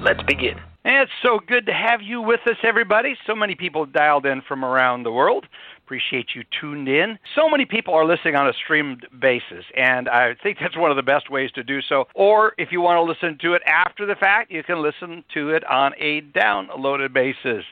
Let's begin. And it's so good to have you with us, everybody. So many people dialed in from around the world. Appreciate you tuned in. So many people are listening on a streamed basis, and I think that's one of the best ways to do so. Or if you want to listen to it after the fact, you can listen to it on a downloaded basis.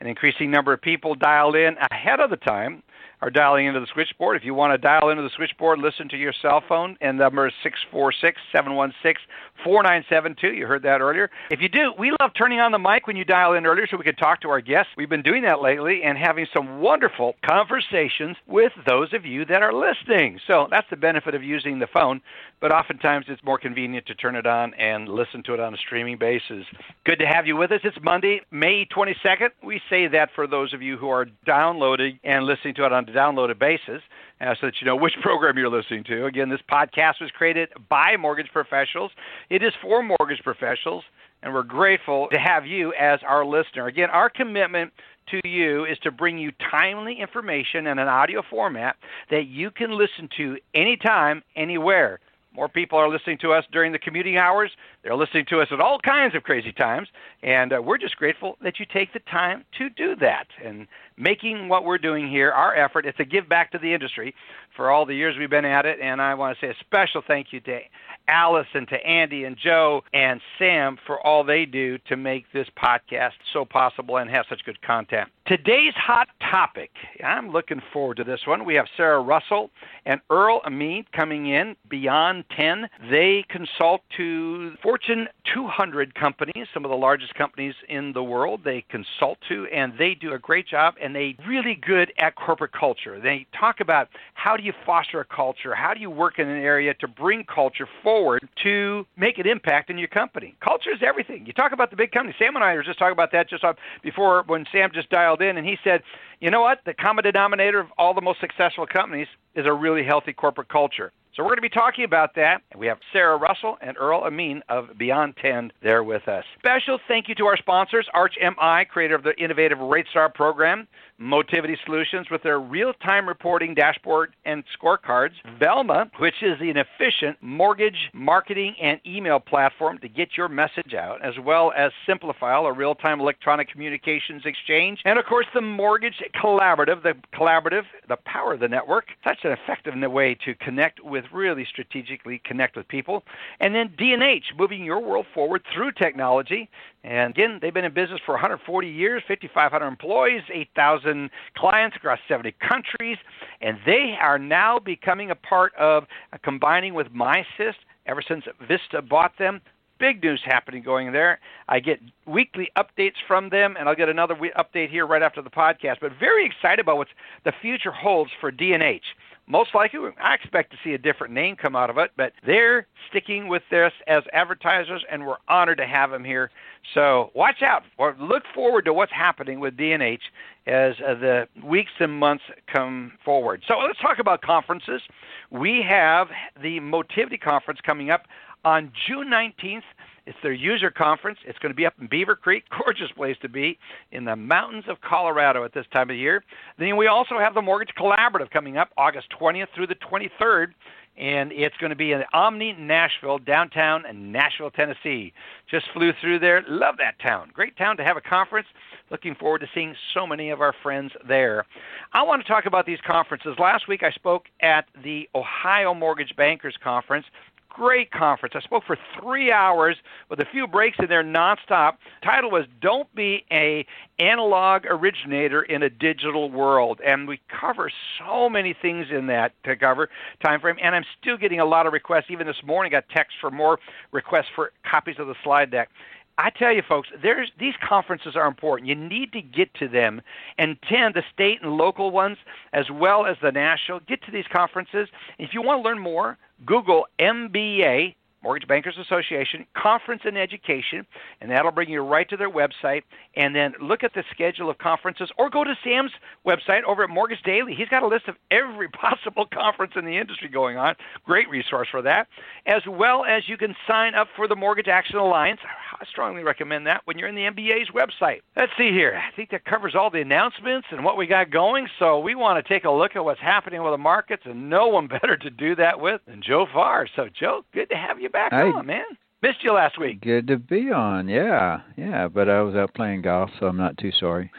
An increasing number of people dialed in ahead of the time are dialing into the switchboard. If you want to dial into the switchboard, listen to your cell phone, and the number is 646 716 4972. You heard that earlier. If you do, we love turning on the mic when you dial in earlier so we can talk to our guests. We've been doing that lately and having some wonderful conversations with those of you that are listening. So that's the benefit of using the phone, but oftentimes it's more convenient to turn it on and listen to it on a streaming basis. Good to have you with us. It's Monday, May 22nd. We say that for those of you who are downloading and listening to it on downloaded basis uh, so that you know which program you're listening to. Again, this podcast was created by mortgage professionals. It is for mortgage professionals, and we're grateful to have you as our listener. Again, our commitment to you is to bring you timely information in an audio format that you can listen to anytime, anywhere. More people are listening to us during the commuting hours. They're listening to us at all kinds of crazy times. And uh, we're just grateful that you take the time to do that. And making what we're doing here our effort is to give back to the industry for all the years we've been at it. And I want to say a special thank you to and to Andy and Joe and Sam for all they do to make this podcast so possible and have such good content. Today's hot topic, I'm looking forward to this one. We have Sara Russell and Earl Ameen coming in, Beyond 10. They consult to Fortune 200 companies, some of the largest companies in the world. They consult to, and they do a great job, and they really good at corporate culture. They talk about how do you foster a culture, how do you work in an area to bring culture forward to make an impact in your company. Culture is everything. You talk about the big companies. Sam and I were just talking about that just before when Sam just dialed in, and he said, you know what? The common denominator of all the most successful companies is a really healthy corporate culture. So we're going to be talking about that. We have Sara Russell and Earl Ameen of Beyond 10 there with us. Special thank you to our sponsors, Arch MI, creator of the innovative RateStar program, Motivity Solutions with their real-time reporting dashboard and scorecards, mm-hmm. Velma, which is an efficient mortgage marketing and email platform to get your message out, as well as Simplifile, a real-time electronic communications exchange, and of course the Mortgage Collaborative, the collaborative, the power of the network. Such an effective way to connect with really strategically connect with people. And then D&H, moving your world forward through technology. And again, they've been in business for 140 years, 5,500 employees, 8,000 clients across 70 countries, and they are now becoming a part of uh, combining with Misys ever since Vista bought them big news happening going there. I get weekly updates from them, and I'll get another update here right after the podcast. But very excited about what the future holds for D&H most likely, I expect to see a different name come out of it, but they're sticking with this as advertisers, and we're honored to have them here. So watch out or look forward to what's happening with D&H as uh, the weeks and months come forward. So let's talk about conferences. We have the Motivity Conference coming up on June 19th it's their user conference. It's going to be up in Beaver Creek, gorgeous place to be in the mountains of Colorado at this time of year. Then we also have the Mortgage Collaborative coming up August 20th through the 23rd, and it's going to be in Omni, Nashville, downtown in Nashville, Tennessee. Just flew through there. Love that town. Great town to have a conference. Looking forward to seeing so many of our friends there. I want to talk about these conferences. Last week I spoke at the Ohio Mortgage Bankers Conference great conference. I spoke for three hours with a few breaks in there nonstop. Title was "Don't Be a Analog Originator in a Digital World," and we cover so many things in that to cover time frame. And I'm still getting a lot of requests. Even this morning, I got texts for more requests for copies of the slide deck. I tell you, folks, there's these conferences are important. You need to get to them and attend the state and local ones as well as the national. Get to these conferences. If you want to learn more, Google MBA Mortgage Bankers Association Conference in Education, and that'll bring you right to their website. And then look at the schedule of conferences, or go to Sam's website over at Mortgage Daily. He's got a list of every possible conference in the industry going on. Great resource for that. As well as you can sign up for the Mortgage Action Alliance. I strongly recommend that when you're in the MBA's website. Let's see here. I think that covers all the announcements and what we got going. So we want to take a look at what's happening with the markets, and no one better to do that with than Joe Farr. So, Joe, good to have you back Hey. on, man. Missed you last week. Good to be on. Yeah, yeah. But I was out playing golf, so I'm not too sorry.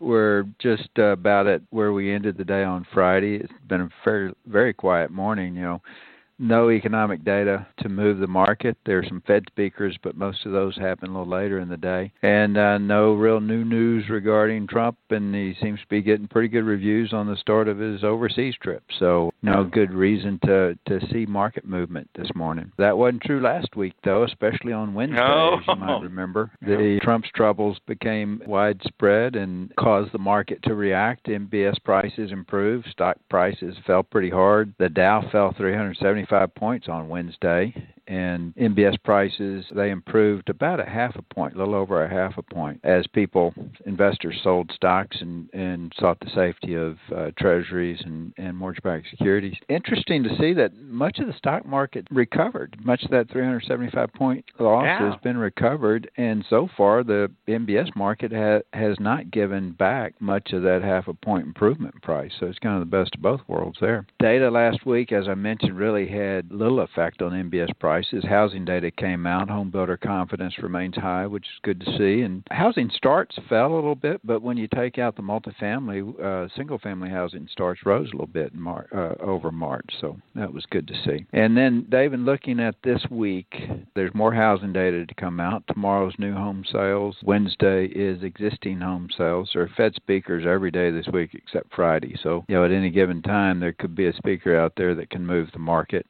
We're just uh, about at where we ended the day on Friday. It's been a very, very quiet morning. You know, no economic data to move the market. There are some Fed speakers, but most of those happen a little later in the day. And uh, no real new news regarding Trump, and he seems to be getting pretty good reviews on the start of his overseas trip. So, no good reason to to see market movement this morning. That wasn't true last week, though, especially on Wednesday, No. as you might remember. The Trump's troubles became widespread and caused the market to react. MBS prices improved. Stock prices fell pretty hard. The Dow fell 375 points on Wednesday, and MBS prices they improved about a half a point, a little over a half a point, as people, investors sold stocks and and sought the safety of uh, treasuries and and mortgage-backed securities. Interesting to see that much of the stock market recovered. Much of that 375 point loss Yeah. has been recovered, and so far the MBS market ha- has not given back much of that half a point improvement in price. So it's kind of the best of both worlds there. Data last week, as I mentioned, really had little effect on MBS prices. Housing data came out. Home builder confidence remains high, which is good to see. And housing starts fell a little bit, but when you take out the multifamily, uh, single family housing starts rose a little bit in Mar- uh, over March. So that was good to see. And then, David, looking at this week, there's more housing data to come out. Tomorrow's new home sales. Wednesday is existing home sales. There are Fed speakers every day this week except Friday. So, you know, at any given time, there could be a speaker out there that can move the market.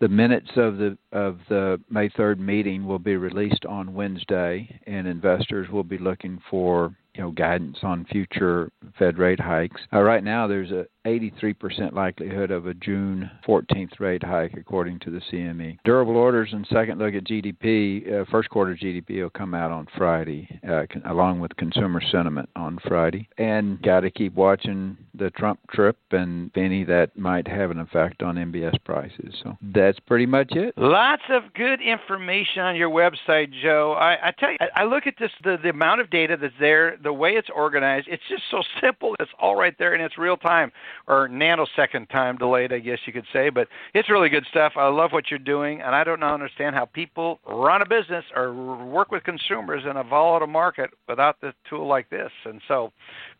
The minutes of the of the May 3rd meeting will be released on Wednesday, and investors will be looking for you know guidance on future Fed rate hikes. Uh, right now, there's a 83% likelihood of a June 14th rate hike, according to the CME. Durable orders and second look at GDP, uh, first quarter GDP will come out on Friday, uh, con- along with consumer sentiment on Friday. And got to keep watching the Trump trip and any that might have an effect on MBS prices. So that's pretty much it. Lots of good information on your website, Joe. I, I tell you, I, I look at this the, the amount of data that's there, the way it's organized. It's just so simple. It's all right there, and it's real time or nanosecond time delayed, I guess you could say. But it's really good stuff. I love what you're doing, and I don't understand how people run a business or work with consumers in a volatile market without the tool like this. And so,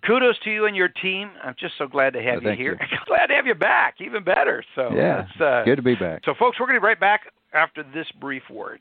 kudos to you and your team. I'm just so glad to have Well, you here. you. glad to have you back. Even better. So yeah, uh, good to be back. so, folks, we're going to be right back after this brief word.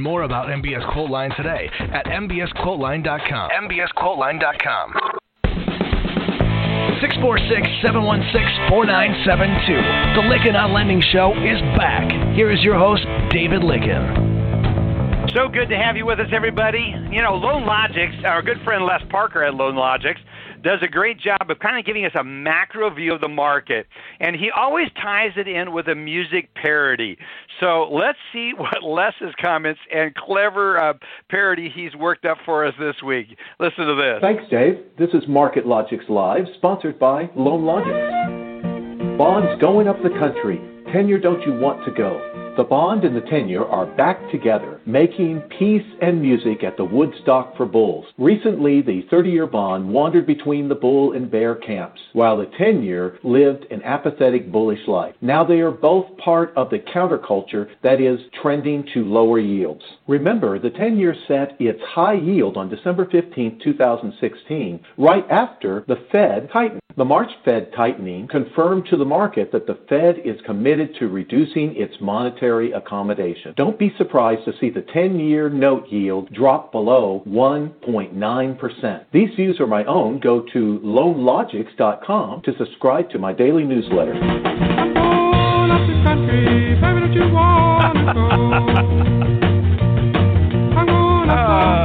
more about MBS Quoteline today at mbsquoteline.com. mbsquoteline.com. 646-716-4972. The Lykken on Lending Show is back. Here is your host, David Lykken. So good to have you with us, everybody. You know, Loan Logics, our good friend Les Parker at Loan Logics, does a great job of kind of giving us a macro view of the market. And he always ties it in with a music parody. So let's see what Les's comments and clever uh, parody he's worked up for us this week. Listen to this. Thanks, Dave. This is Market Logics Live, sponsored by Loan Logics. Bonds going up the country. Tenure don't you want to go? The bond and the tenure are back together, making peace and music at the Woodstock for Bulls. Recently, the 30 year bond wandered between the bull and bear camps, while the 10 year lived an apathetic bullish life. Now they are both part of the counterculture that is trending to lower yields. Remember, the 10 year set its high yield on December 15, 2016, right after the Fed tightened. The March Fed tightening confirmed to the market that the Fed is committed to reducing its monetary accommodation. Don't be surprised to see the 10 year note yield drop below 1.9%. These views are my own. Go to loanlogics.com to subscribe to my daily newsletter. Ah.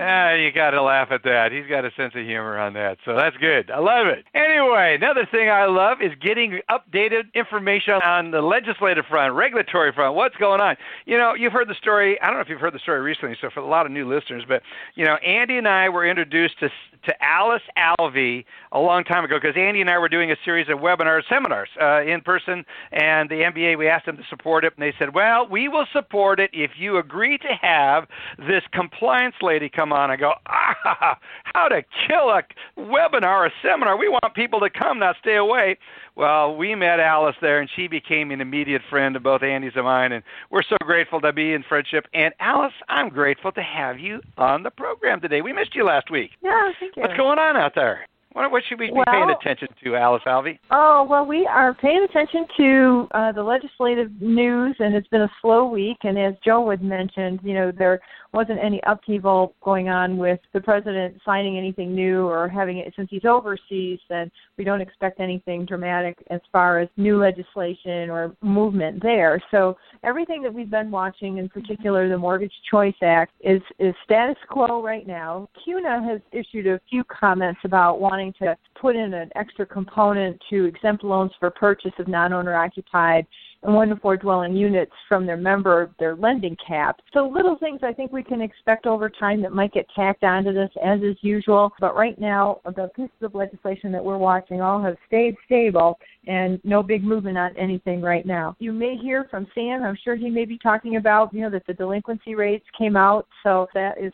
Yeah, you got to laugh at that. He's got a sense of humor on that, so that's good. I love it. Anyway, another thing I love is getting updated information on the legislative front, regulatory front. What's going on? You know, you've heard the story. I don't know if you've heard the story recently, so for a lot of new listeners, but you know, Andy and I were introduced to to Alice Alvey a long time ago because Andy and I were doing a series of webinars, seminars uh, in person, and the MBA we asked them to support it, and they said, "Well, we will support it if you agree to have this compliance lady come on." I go, "Ah, how to kill a webinar, a seminar? We want people to come, not stay away." Well, we met Alice there, and she became an immediate friend of both Andy's and mine, and we're so grateful to be in friendship. And Alice, I'm grateful to have you on the program today. We missed you last week. Yeah, thank you. What's going on out there? What, what should we be paying attention to, Alice Alvey? Oh, well, we are paying attention to uh, the legislative news, and it's been a slow week. And as Joe had mentioned, you know, there wasn't any upheaval going on with the president signing anything new or having it since he's overseas, then we don't expect anything dramatic as far as new legislation or movement there. So everything that we've been watching, in particular the Mortgage Choice Act, is is status quo right now. CUNA has issued a few comments about wanting to put in an extra component to exempt loans for purchase of non-owner occupied and one to four dwelling units from their member their lending cap. So little things I think we can expect over time that might get tacked onto this as is usual. But right now the pieces of legislation that we're watching all have stayed stable and no big movement on anything right now. You may hear from Sam, I'm sure he may be talking about, you know, that the delinquency rates came out. So that is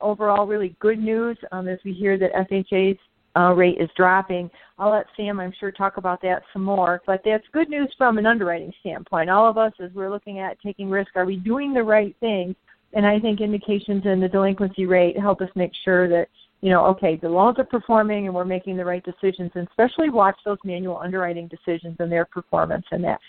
overall really good news um, as we hear that FHA's uh, rate is dropping. I'll let Sam, I'm sure, talk about that some more. But that's good news from an underwriting standpoint. All of us, as we're looking at taking risk, are we doing the right thing? And I think indications in the delinquency rate help us make sure that, you know, okay, the loans are performing and we're making the right decisions, and especially watch those manual underwriting decisions and their performance in that.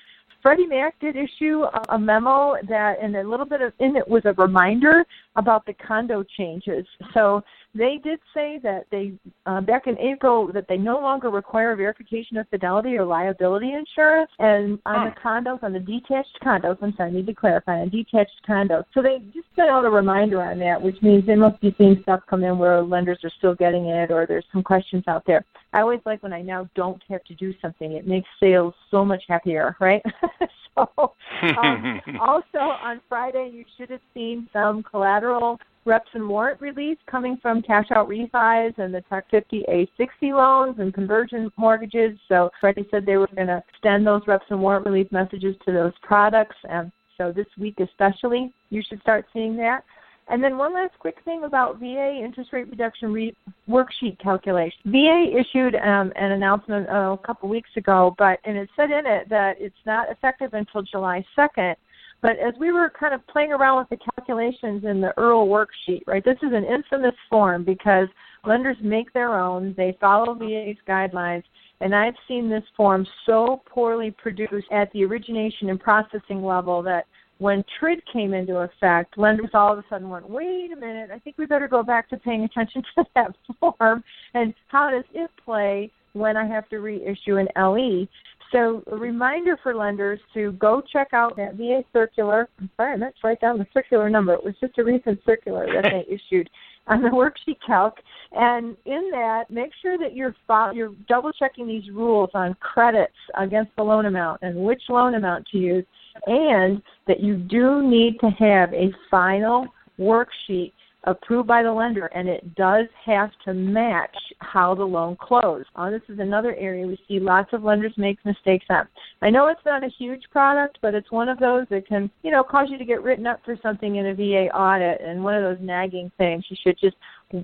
Freddie Mac did issue a- memo that, and a little bit of in it was a reminder about the condo changes. So they did say that they uh, back in April that they no longer require verification of fidelity or liability insurance, and on the condos, on the detached condos, I'm sorry, I need to clarify, on detached condos. So they just sent out a reminder on that, which means they must be seeing stuff come in where lenders are still getting it, or there's some questions out there. I always like when I now don't have to do something; it makes sales so much happier, right? so um, also on Friday, you should have seen some collateral reps and warrant release coming from cash out refis and the Texas 50(a)(6) loans and conversion mortgages. So Freddie said they were going to extend those reps and warrant release messages to those products. And so this week especially, you should start seeing that. And then one last quick thing about VA interest rate reduction re- worksheet calculation. VA issued um, an announcement uh, a couple weeks ago, but and it said in it that it's not effective until July 2nd. But as we were kind of playing around with the calculations in the IRRRL worksheet, right, this is an infamous form because lenders make their own, they follow VA's guidelines, and I've seen this form so poorly produced at the origination and processing level that when TRID came into effect, lenders all of a sudden went, wait a minute, I think we better go back to paying attention to that form and how does it play when I have to reissue an LE. So a reminder for lenders to go check out that VA circular. I'm sorry, I meant to write down the circular number. It was just a recent circular that they issued on the worksheet calc. And in that, make sure that you're fo- you're double checking these rules on credits against the loan amount and which loan amount to use, and that you do need to have a final worksheet approved by the lender, and it does have to match how the loan closed. Uh, this is another area we see lots of lenders make mistakes on. I know it's not a huge product, but it's one of those that can, you know, cause you to get written up for something in a VA audit, and one of those nagging things. You should just,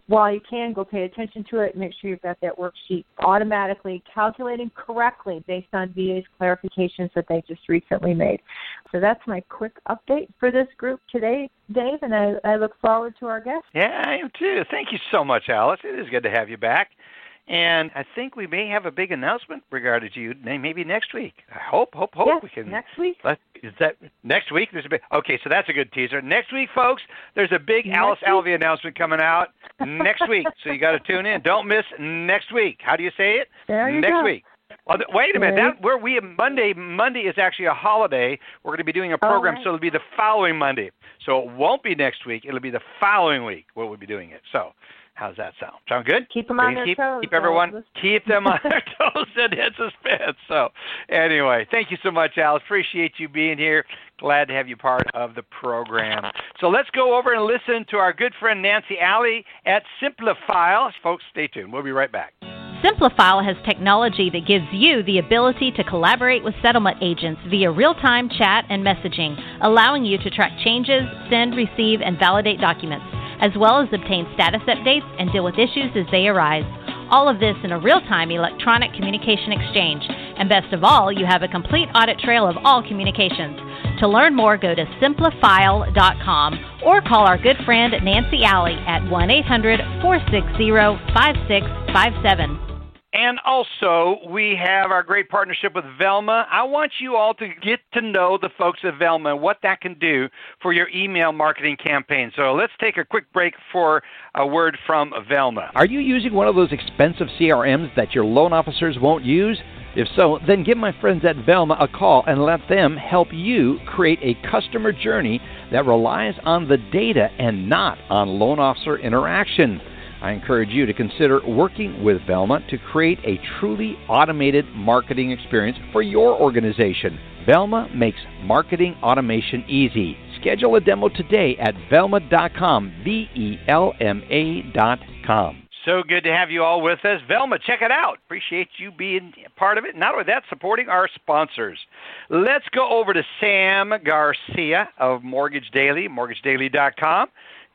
while you can, go pay attention to it. Make sure you've got that worksheet automatically calculating correctly based on VA's clarifications that they just recently made. So that's my quick update for this group today, Dave, and I, I look forward to our guest. Yeah, I am too. Thank you so much, Alice. It is good to have you back. And I think we may have a big announcement regarding you maybe next week. I hope, hope, hope yes, we can. Next week. Let, is that next week? There's a big. Okay, so that's a good teaser. Next week, folks, there's a big next Alice week? Alvey announcement coming out next week. So you got to tune in. Don't miss next week. How do you say it? There you next go. week. Well, wait a minute. That where we Monday. Monday is actually a holiday. We're going to be doing a program, right. so it'll be the following Monday. So it won't be next week. It'll be the following week. Where we'll be doing it. So. How's that sound? Sound good? Keep them on their keep, toes, Keep everyone, Alice. keep them on their toes and in suspense. So, anyway, thank you so much, Alice. Appreciate you being here. Glad to have you part of the program. So let's go over and listen to our good friend Nancy Alley at Simplifile. Folks, stay tuned. We'll be right back. Simplifile has technology that gives you the ability to collaborate with settlement agents via real time chat and messaging, allowing you to track changes, send, receive, and validate documents, as well as obtain status updates and deal with issues as they arise. All of this in a real time electronic communication exchange. And best of all, you have a complete audit trail of all communications. To learn more, go to simplifile.com or call our good friend Nancy Alley at 1 800 460 5657. And also, we have our great partnership with Velma. I want you all to get to know the folks at Velma and what that can do for your email marketing campaign. So let's take a quick break for a word from Velma. Are you using one of those expensive CRMs that your loan officers won't use? If so, then give my friends at Velma a call and let them help you create a customer journey that relies on the data and not on loan officer interaction. I encourage you to consider working with Velma to create a truly automated marketing experience for your organization. Velma makes marketing automation easy. Schedule a demo today at velma.com, V E L M A.com. So good to have you all with us. Velma, check it out. Appreciate you being part of it. Not only that, supporting our sponsors. Let's go over to Sam Garcia of Mortgage Daily, mortgagedaily.com.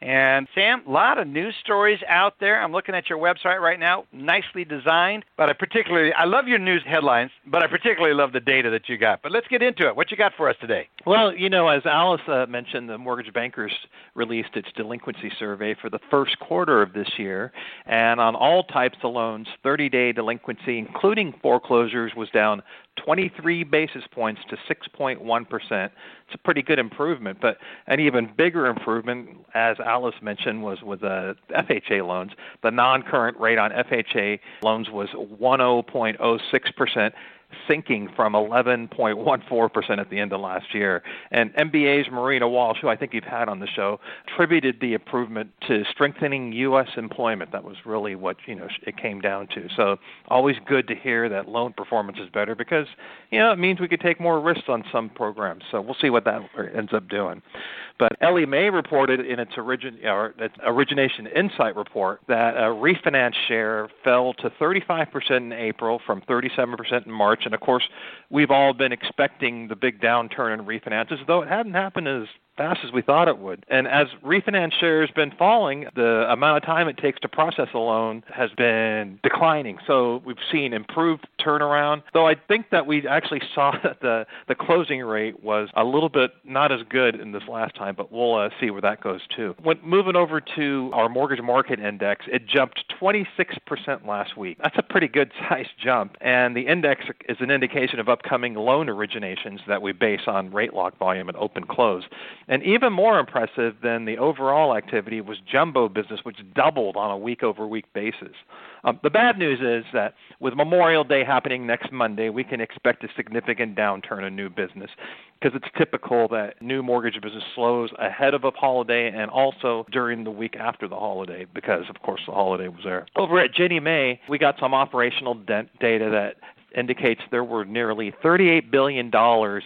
And Sam, a lot of news stories out there. I'm looking at your website right now, nicely designed. But I particularly, I love your news headlines, but I particularly love the data that you got. But let's get into it. What you got for us today? Well, you know, as Alice uh, mentioned, the Mortgage Bankers released its delinquency survey for the first quarter of this year, and on all types of loans, 30-day delinquency, including foreclosures, was down 23 basis points to 6.1 percent. It's a pretty good improvement, but an even bigger improvement, as Alice mentioned, was with uh, the FHA loans. The non-current rate on FHA loans was 10.06 percent sinking from 11.14% at the end of last year. And MBA's Marina Walsh, who I think you've had on the show, attributed the improvement to strengthening U.S. employment. That was really what you know it came down to. So always good to hear that loan performance is better because you know it means we could take more risks on some programs. So we'll see what that ends up doing. But Ellie Mae reported in its, origin, or its origination insight report that a refinance share fell to 35% in April from 37% in March. And of course, we've all been expecting the big downturn in refinances, though it hadn't happened as fast as we thought it would. And as refinance share has been falling, the amount of time it takes to process a loan has been declining. So we've seen improved turnaround. Though I think that we actually saw that the the closing rate was a little bit not as good in this last time, but we'll uh, see where that goes too. When moving over to our mortgage market index, it jumped 26% last week. That's a pretty good sized jump, and the index is an indication of upcoming loan originations that we base on rate lock volume and open close. And even more impressive than the overall activity was jumbo business, which doubled on a week over week basis. Um, the bad news is that with Memorial Day happening next Monday, we can expect a significant downturn in new business because it's typical that new mortgage business slows ahead of a holiday and also during the week after the holiday because, of course, the holiday was there. Over at Mae, we got some operational de- data that indicates there were nearly $38 billion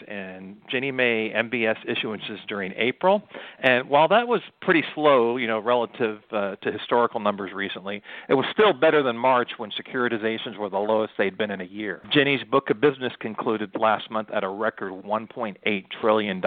in Ginnie Mae MBS issuances during April. And while that was pretty slow, you know, relative uh, to historical numbers recently, it was still better than March when securitizations were the lowest they'd been in a year. Ginnie's book of business concluded last month at a record $1.8 trillion.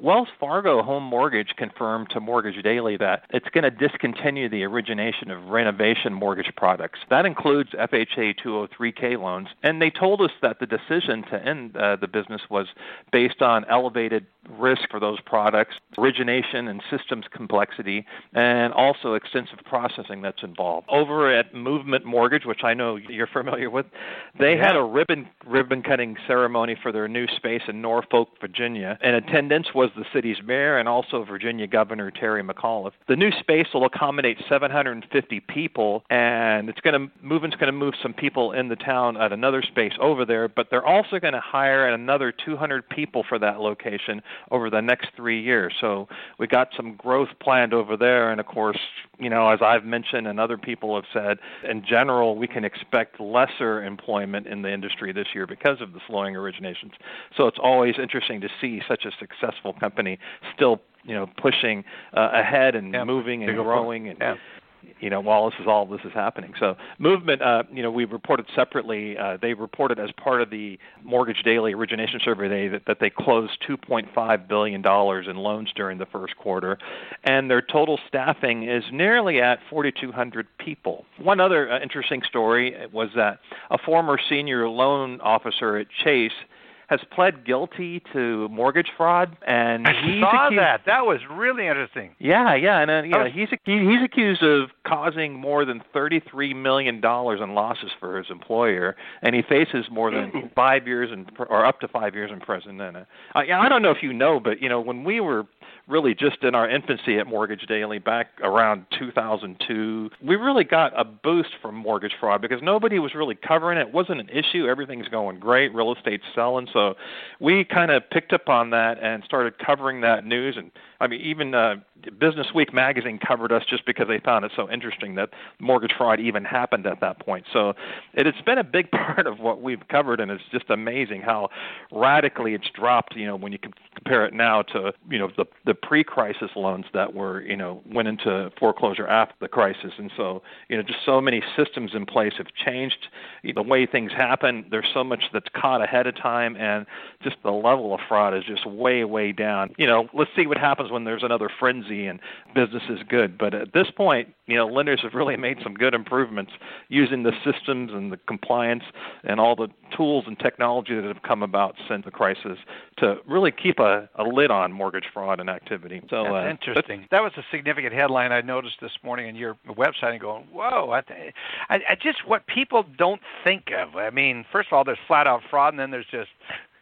Wells Fargo Home Mortgage confirmed to Mortgage Daily that it's going to discontinue the origination of renovation mortgage products. That includes FHA 203K loans, and they they told us that the decision to end uh, the business was based on elevated risk for those products, origination and systems complexity, and also extensive processing that's involved. Over at Movement Mortgage, which I know you're familiar with, they yeah. had a ribbon ribbon cutting ceremony for their new space in Norfolk, Virginia. In attendance was the city's mayor and also Virginia Governor Terry McAuliffe. The new space will accommodate 750 people, and it's going to Movement's going to move some people in the town at another space over there, but they're also going to hire another 200 people for that location over the next three years. So we got some growth planned over there, and of course, you know, as I've mentioned and other people have said, in general, we can expect lesser employment in the industry this year because of the slowing originations. So it's always interesting to see such a successful company still you know pushing uh, ahead and yeah, moving and growing and yeah you know, while this is all this is happening. So movement, uh, you know, we reported separately. Uh, they reported as part of the Mortgage Daily origination survey that, that they closed 2.5 billion dollars in loans during the first quarter, and their total staffing is nearly at 4,200 people. One other uh, interesting story was that a former senior loan officer at Chase has pled guilty to mortgage fraud, and I he's saw accused, that. That was really interesting. Yeah, yeah, and uh, you know, was- he's he, he's accused of causing more than thirty-three million dollars in losses for his employer, and he faces more than five years in, or up to five years in prison. And uh, I, I don't know if you know, but you know, when we were really just in our infancy at Mortgage Daily back around 2002. We really got a boost from mortgage fraud because nobody was really covering it. It wasn't an issue. Everything's going great. Real estate's selling. So we kind of picked up on that and started covering that news. And I mean, even uh, Business Week magazine covered us just because they found it so interesting that mortgage fraud even happened at that point. So it, it's been a big part of what we've covered, and it's just amazing how radically it's dropped. You know, when you compare it now to you know the the pre-crisis loans that were you know went into foreclosure after the crisis, and so you know just so many systems in place have changed the way things happen. There's so much that's caught ahead of time, and just the level of fraud is just way way down. You know, let's see what happens when there's another frenzy and business is good. But at this point, you know, lenders have really made some good improvements using the systems and the compliance and all the tools and technology that have come about since the crisis to really keep a, a lid on mortgage fraud and activity. So That's uh, interesting. That was a significant headline I noticed this morning on your website and going, whoa, I, th- I, I just what people don't think of. I mean, first of all, there's flat out fraud, and then there's just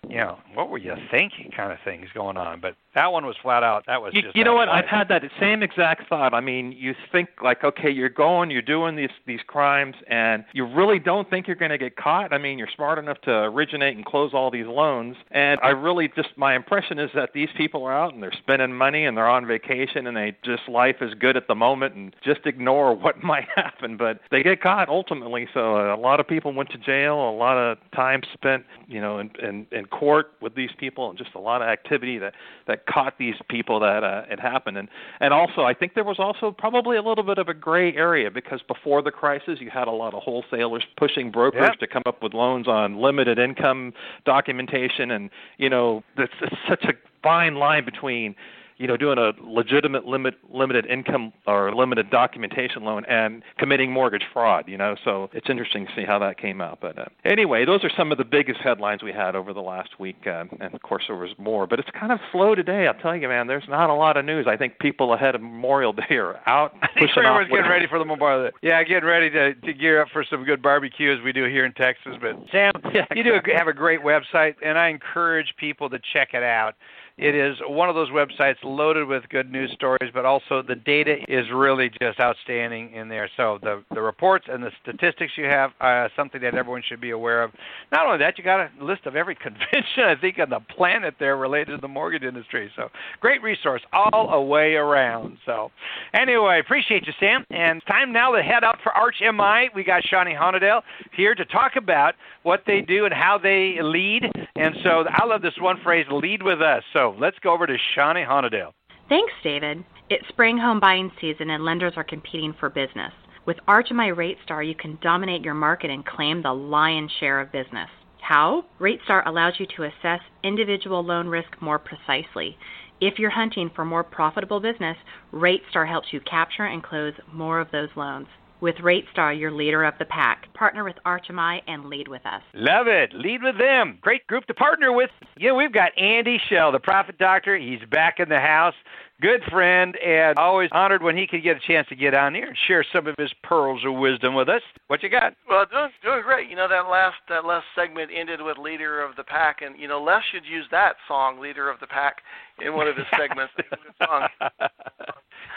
you know, what were you thinking kind of things going on. But that one was flat out. That was you, just. you know what? I've had that same exact thought. I mean, you think like, okay, you're going, you're doing these these crimes, and you really don't think you're going to get caught. I mean, you're smart enough to originate and close all these loans, and I really just my impression is that these people are out and they're spending money and they're on vacation and they just life is good at the moment and just ignore what might happen, but they get caught ultimately. So a lot of people went to jail, a lot of time spent, you know, in in, in court with these people, and just a lot of activity that that caught these people that uh, it happened. And and also, I think there was also probably a little bit of a gray area because before the crisis, you had a lot of wholesalers pushing brokers Yep. to come up with loans on limited income documentation, and you know, that's it's such a fine line between you know, doing a legitimate limit limited income or limited documentation loan and committing mortgage fraud, you know. So it's interesting to see how that came out. But uh, anyway, those are some of the biggest headlines we had over the last week, uh, and of course there was more. But it's kind of slow today. I'll tell you, man. There's not a lot of news. I think people ahead of Memorial Day are out I think everyone's getting ready for the Memorial Day. Yeah, getting ready to to gear up for some good barbecue as we do here in Texas. But Sam, Yeah, you do have a great website, and I encourage people to check it out. It is one of those websites loaded with good news stories, but also the data is really just outstanding in there. So the the reports and the statistics you have are something that everyone should be aware of. Not only that, you got a list of every convention I think on the planet there related to the mortgage industry. So great resource all a way around. So anyway, appreciate you, Sam. And time now to head out for Arch MI. We got Shawnee Honadale here to talk about what they do and how they lead. And so I love this one phrase, lead with us. So let's go over to Shawnee Honadale. Thanks, David. It's spring home buying season and lenders are competing for business. With Arch MI RateStar, you can dominate your market and claim the lion's share of business. How? RateStar allows you to assess individual loan risk more precisely. If you're hunting for more profitable business, RateStar helps you capture and close more of those loans. With RateStar, your leader of the pack. Partner with Arch MI and lead with us. Love it. Lead with them. Great group to partner with. Yeah, we've got Andy Schell, the Profit Doctor. He's back in the house. Good friend, and always honored when he could get a chance to get on here and share some of his pearls of wisdom with us. What you got? Well, doing doing great. You know that last that last segment ended with "Leader of the Pack," and you know Les should use that song, "Leader of the Pack," in one of his segments. It's a good song.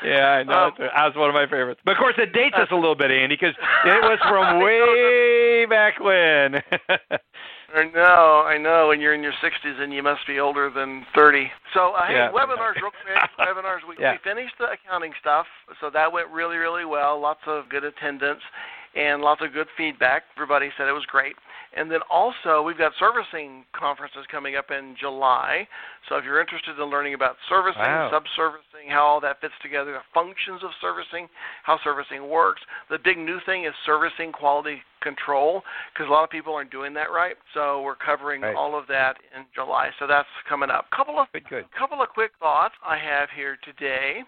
Yeah, I know. Um, that was one of my favorites. But of course, it dates us a little bit, Andy, because it was from way back when. I know, I know. When you're in your 60s and you must be older than 30. So, uh, hey, Yeah. webinars, real quick. webinars. We, Yeah. we finished the accounting stuff, so that went really, really well. Lots of good attendance and lots of good feedback. Everybody said it was great. And then also, we've got servicing conferences coming up in July. So if you're interested in learning about servicing, Wow. subservicing, how all that fits together, the functions of servicing, how servicing works, the big new thing is servicing quality control because a lot of people aren't doing that right. So we're covering Right. all of that in July. So that's coming up. Couple of good, good. couple of quick thoughts I have here today.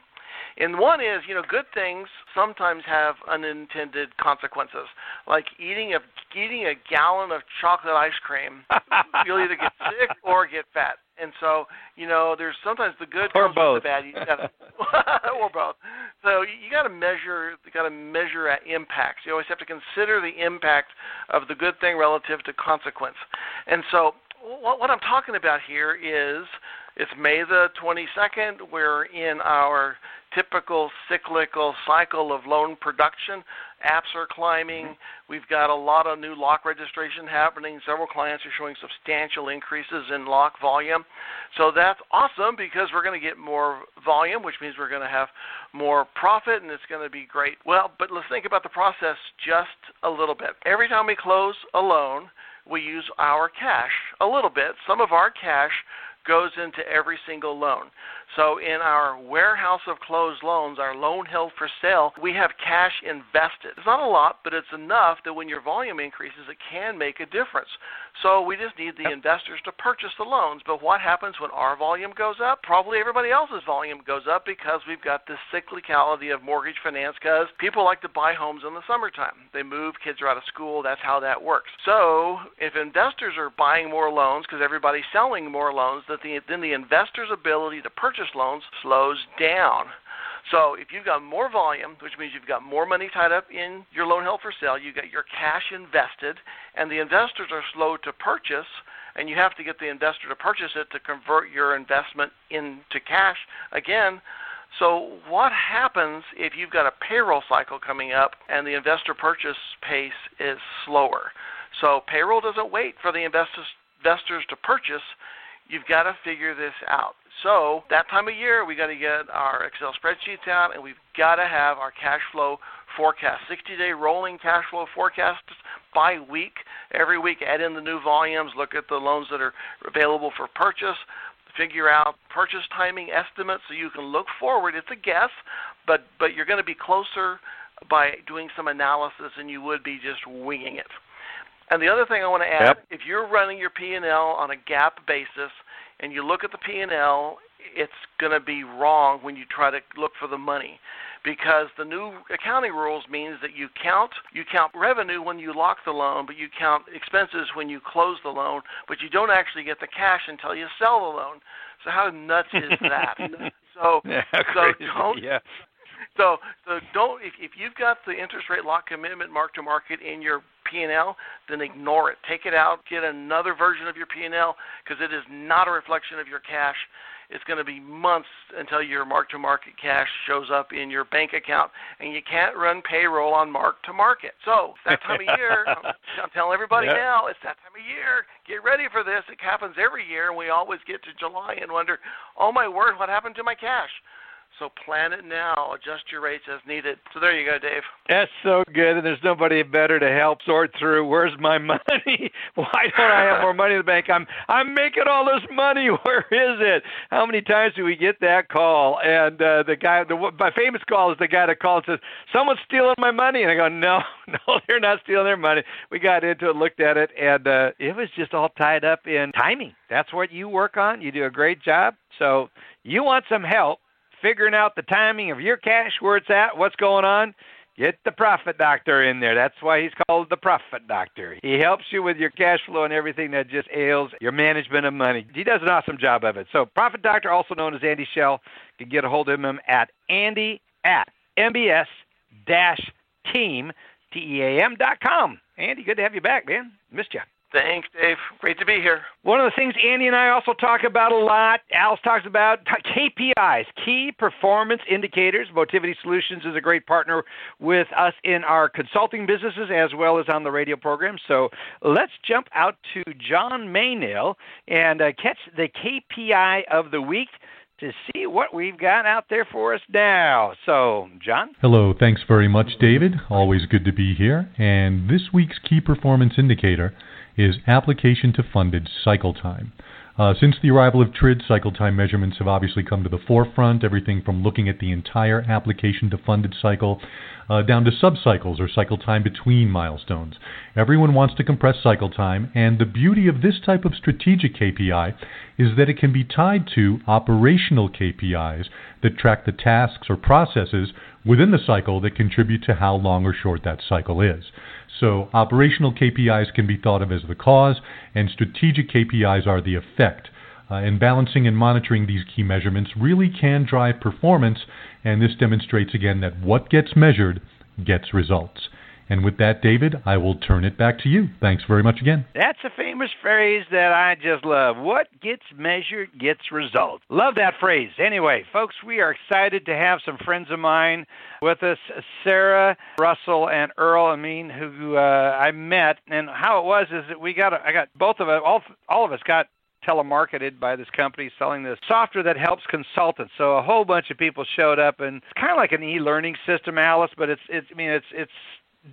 And one is, you know, good things sometimes have unintended consequences. Like eating a eating a gallon of chocolate ice cream, you'll either get sick or get fat. And so, you know, there's sometimes the good Or comes both. with the bad. You got or both. So you, you got to measure, you got to measure at impacts. You always have to consider the impact of the good thing relative to consequence. And so, what, what I'm talking about here is it's May the 22nd. We're in our typical cyclical cycle of loan production. Apps are climbing. We've got a lot of new lock registration happening. Several clients are showing substantial increases in lock volume. So that's awesome because we're going to get more volume, which means we're going to have more profit and it's going to be great. Well, but let's think about the process just a little bit. Every time we close a loan, we use our cash a little bit. Some of our cash goes into every single loan. So in our warehouse of closed loans, our loan held for sale, we have cash invested. It's not a lot, but it's enough that when your volume increases, it can make a difference. So we just need the investors to purchase the loans. But what happens when our volume goes up? Probably everybody else's volume goes up because we've got this cyclicality of mortgage finance because people like to buy homes in the summertime. They move, kids are out of school, that's how that works. So if investors are buying more loans because everybody's selling more loans, then the investor's ability to purchase loans slows down. So if you've got more volume, which means you've got more money tied up in your loan held for sale, you've got your cash invested, and the investors are slow to purchase, and you have to get the investor to purchase it to convert your investment into cash again. So what happens if you've got a payroll cycle coming up and the investor purchase pace is slower? So payroll doesn't wait for the investors to purchase. You've got to figure this out. So that time of year, we got to get our Excel spreadsheets out, and we've got to have our cash flow forecast, 60-day rolling cash flow forecasts by week. Every week, add in the new volumes, look at the loans that are available for purchase, figure out purchase timing estimates so you can look forward. It's a guess, but but you're going to be closer by doing some analysis than you would be just winging it. And the other thing I want to add, Yep. if you're running your P&L on a GAAP basis and you look at the P&L, it's going to be wrong when you try to look for the money because the new accounting rules means that you count you count revenue when you lock the loan, but you count expenses when you close the loan, but you don't actually get the cash until you sell the loan. So how nuts is that? so Yeah, so don't Yeah. So so don't if if you've got the interest rate lock commitment mark to market in your P&L, then ignore it. Take it out. Get another version of your P&L because it is not a reflection of your cash. It's going to be months until your mark to market cash shows up in your bank account, and you can't run payroll on mark to market. So it's that time of year. I'm, I'm telling everybody Yeah. now, it's that time of year. Get ready for this. It happens every year, and we always get to July and wonder, oh my word, what happened to my cash? So plan it now. Adjust your rates as needed. So there you go, Dave. That's so good, and there's nobody better to help sort through. Where's my money? Why don't I have more money in the bank? I'm I'm making all this money. Where is it? How many times do we get that call? And uh, the guy, the my famous call is the guy that calls and says, "Someone's stealing my money," and I go, "No, no, they're not stealing their money." We got into it, looked at it, and uh, it was just all tied up in timing. That's what you work on. You do a great job. So you want some help figuring out the timing of your cash, where it's at, what's going on, Get the profit doctor in there. That's why he's called the profit doctor. He helps you with your cash flow and everything that just ails your management of money. He does an awesome job of it. So, profit doctor, also known as Andy Schell, can get a hold of him at Andy at MBS team, T-E-A-M dot com. Andy, good to have you back, man. Missed you. Thanks, Dave. Great to be here. One of the things Andy and I also talk about a lot, Alice talks about KPIs, key performance indicators. Motivity Solutions is a great partner with us in our consulting businesses as well as on the radio program. So let's jump out to John Maynell and uh, catch the KPI of the week to see what we've got out there for us now. So, John? Hello. Thanks very much, David. Always good to be here. And this week's key performance indicator is application to funded cycle time. Uh, since the arrival of TRID, cycle time measurements have obviously come to the forefront, everything from looking at the entire application to funded cycle uh, down to subcycles or cycle time between milestones. Everyone wants to compress cycle time, and the beauty of this type of strategic KPI is that it can be tied to operational KPIs that track the tasks or processes within the cycle that contribute to how long or short that cycle is. So operational KPIs can be thought of as the cause, and strategic KPIs are the effect. Uh, and balancing and monitoring these key measurements really can drive performance, and this demonstrates again that what gets measured gets results. And with that, David, I will turn it back to you. Thanks very much again. That's a famous phrase that I just love. What gets measured gets results. Love that phrase. Anyway, folks, we are excited to have some friends of mine with us, Sara, Russell, and Earl Ameen, who uh, I met. And how it was is that we got, I got both of us, all, all of us got telemarketed by this company selling this software that helps consultants. So a whole bunch of people showed up, and it's kind of like an e-learning system, Alice. But it's, it's, I mean, it's, it's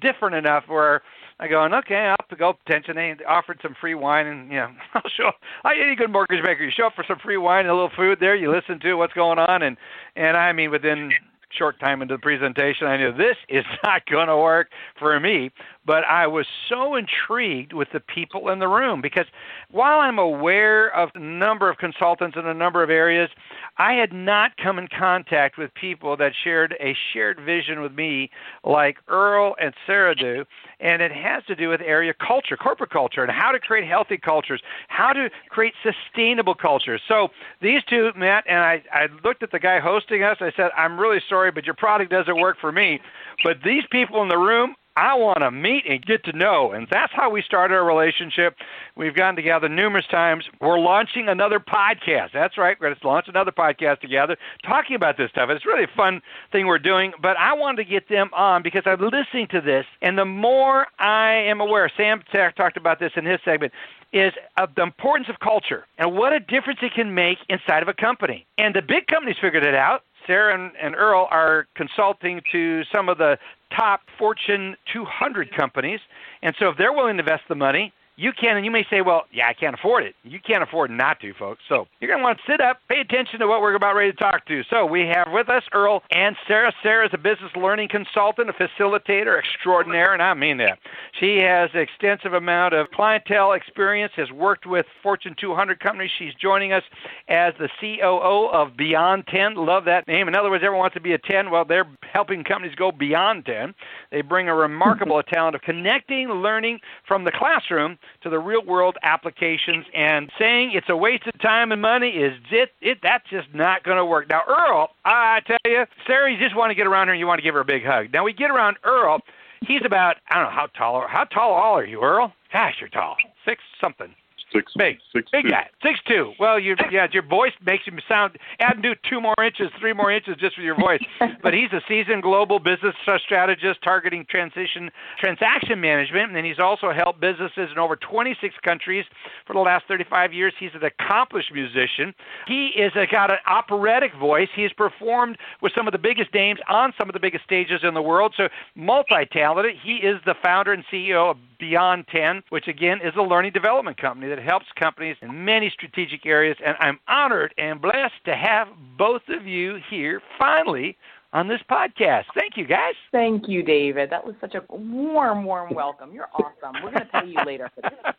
different enough where I go, okay, I'll to go attention. They offered some free wine, and you know, I'll show. Like any good mortgage banker, you show up for some free wine and a little food there. You listen to what's going on, and and I mean, within short time into the presentation, I knew this is not going to work for me. But I was so intrigued with the people in the room because while I'm aware of a number of consultants in a number of areas, I had not come in contact with people that shared a shared vision with me like Earl and Sara do. And it has to do with area culture, corporate culture, and how to create healthy cultures, how to create sustainable cultures. So these two met, and I, I looked at the guy hosting us. I said, I'm really sorry, but your product doesn't work for me. But these people in the room, I want to meet and get to know. And that's how we started our relationship. We've gotten together numerous times. We're launching another podcast. That's right. We're going to launch another podcast together talking about this stuff. It's really a fun thing we're doing. But I wanted to get them on because I'm listening to this. And the more I am aware, Sam talked about this in his segment, is of the importance of culture and what a difference it can make inside of a company. And the big companies figured it out. Sara and, and Earl are consulting to some of the top Fortune 200 companies. And so if they're willing to invest the money, you can, and you may say, well, yeah, I can't afford it. You can't afford not to, folks. So you're going to want to sit up, pay attention to what we're about ready to talk to. So we have with us Earl and Sara. Sara is a business learning consultant, a facilitator extraordinaire, and I mean that. She has extensive amount of clientele experience, has worked with Fortune 200 companies. She's joining us as the COO of Beyond 10. Love that name. In other words, everyone wants to be a 10. Well, they're helping companies go beyond 10. They bring a remarkable talent of connecting, learning from the classroom to the real world applications and saying it's a waste of time and money is it, it that's just not going to work. Now, Earl, I tell you, Sara, you just want to get around her and you want to give her a big hug. Now, we get around Earl. He's about, I don't know, how tall, how tall all are you, Earl? Gosh, you're tall. Six something. Six, big, six big two. guy, six two. Well, you yeah, your voice makes him sound. Add do two more inches, three more inches just with your voice. but he's a seasoned global business strategist targeting transition transaction management, and then he's also helped businesses in over 26 countries for the last 35 years. He's an accomplished musician. He is a, got an operatic voice. He's performed with some of the biggest names on some of the biggest stages in the world. So multi-talented. He is the founder and CEO of Beyond 10, which again is a learning development company that helps companies in many strategic areas. And I'm honored and blessed to have both of you here finally on this podcast. Thank you, guys. Thank you, David. That was such a warm, warm welcome. You're awesome. We're going to pay you later for this.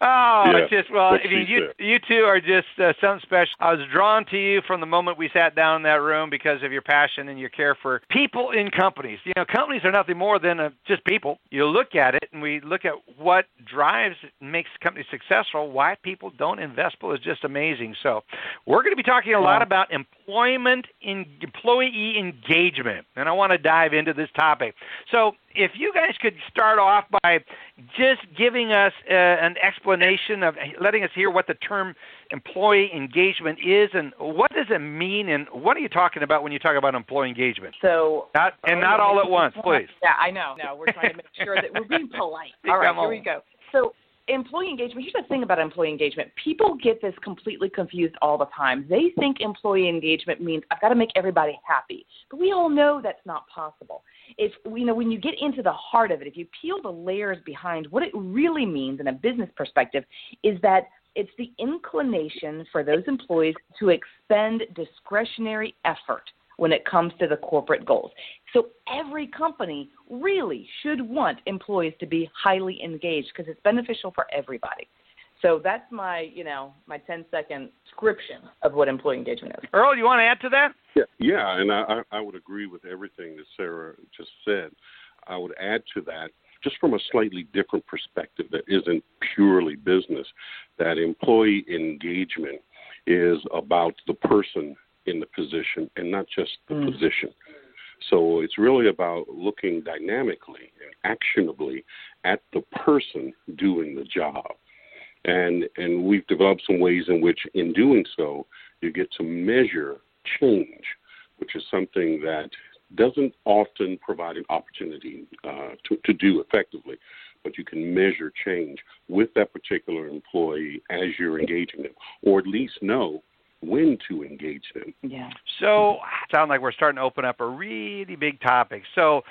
Oh, Yeah, it's just well. what I mean, you said. you two are just uh, something special. I was drawn to you from the moment we sat down in that room because of your passion and your care for people in companies. You know, companies are nothing more than uh, just people. You look at it, and we look at what drives makes companies successful. Why people don't invest is just amazing. So, we're going to be talking a lot about employment in employee engagement, and I want to dive into this topic. So, if you guys could start off by just giving us uh, an explanation of letting us hear what the term employee engagement is and what does it mean and what are you talking about when you talk about employee engagement? So Not and not all at once, please. Yeah, I know. No, we're trying to make sure that we're being polite. All right, here we go. So employee engagement. Here's the thing about employee engagement. People get this completely confused all the time. They think employee engagement means I've got to make everybody happy, but we all know that's not possible. If you know when you get into the heart of it, if you peel the layers behind what it really means in a business perspective, is that it's the inclination for those employees to expend discretionary effort when it comes to the corporate goals. So every company really should want employees to be highly engaged because it's beneficial for everybody. So that's my, you know, my 10 second description of what employee engagement is. Earl, you want to add to that? Yeah, yeah, and I, I I would agree with everything that Sara just said. I would add to that, just from a slightly different perspective that isn't purely business, that employee engagement is about the person in the position and not just the Mm. position. So it's really about looking dynamically and actionably at the person doing the job. And and we've developed some ways in which in doing so you get to measure change, which is something that doesn't often provide an opportunity uh, to, to do effectively, but you can measure change with that particular employee as you're engaging them, or at least know when to engage them. Yeah. So, sound like we're starting to open up a really big topic. So,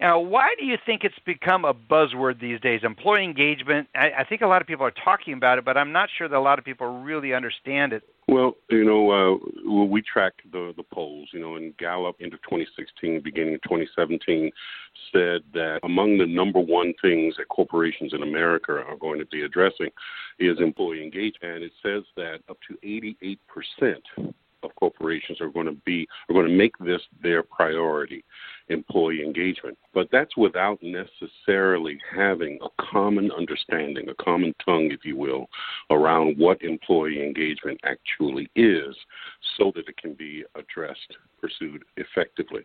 know, why do you think it's become a buzzword these days? Employee engagement. I, I think a lot of people are talking about it, but I'm not sure that a lot of people really understand it. Well, you know, uh, we track the the polls. You know, and Gallup into 2016, beginning of 2017, said that among the number one things that corporations in America are going to be addressing is employee engagement, and it says that up to 88 percent of corporations are going to be are going to make this their priority employee engagement. But that's without necessarily having a common understanding a common tongue if you will around what employee engagement actually is so that it can be addressed pursued effectively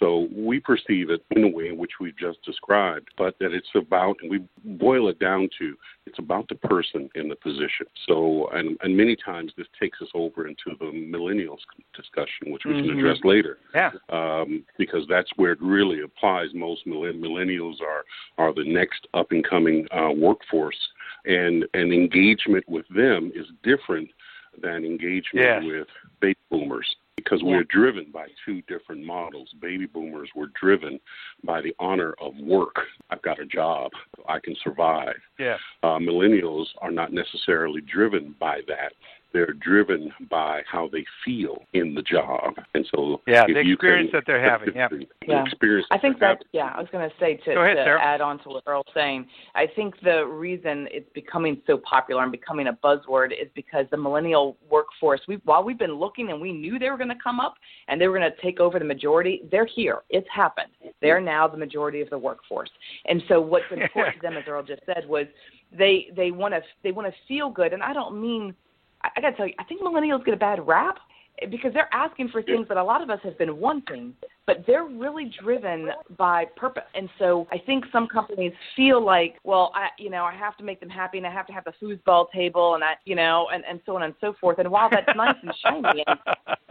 so we perceive it in a way in which we've just described, but that it's about, and we boil it down to, it's about the person in the position. So, and, and many times this takes us over into the millennials discussion, which we Mhm. can address later, Yeah. um, because that's where it really applies. Most millennials are are the next up and coming uh, workforce, and and engagement with them is different than engagement Yes. with baby boomers because Yeah. we're driven by two different models. Baby boomers were driven by the honor of work. I've got a job, I can survive. Yeah. Uh, millennials are not necessarily driven by that. They're driven by how they feel in the job, and so Yeah, if the you experience can, that they're having. Yeah. the Yeah. experience. I think that that yeah, I was going to say to, ahead, to add on to what Earl's saying. I think the reason it's becoming so popular and becoming a buzzword is because the millennial workforce. We while we've been looking and we knew they were going to come up and they were going to take over the majority. They're here. It's happened. They're now the majority of the workforce. And so what's important to them, as Earl just said, was they they want to they want to feel good. And I don't mean I, got to tell you, I think millennials get a bad rap because they're asking for things that a lot of us have been wanting, but they're really driven by purpose. And so I think some companies feel like, well, I, you know, I have to make them happy and I have to have the foosball table and I, you know, and, and so on and so forth. And while that's nice and shiny and,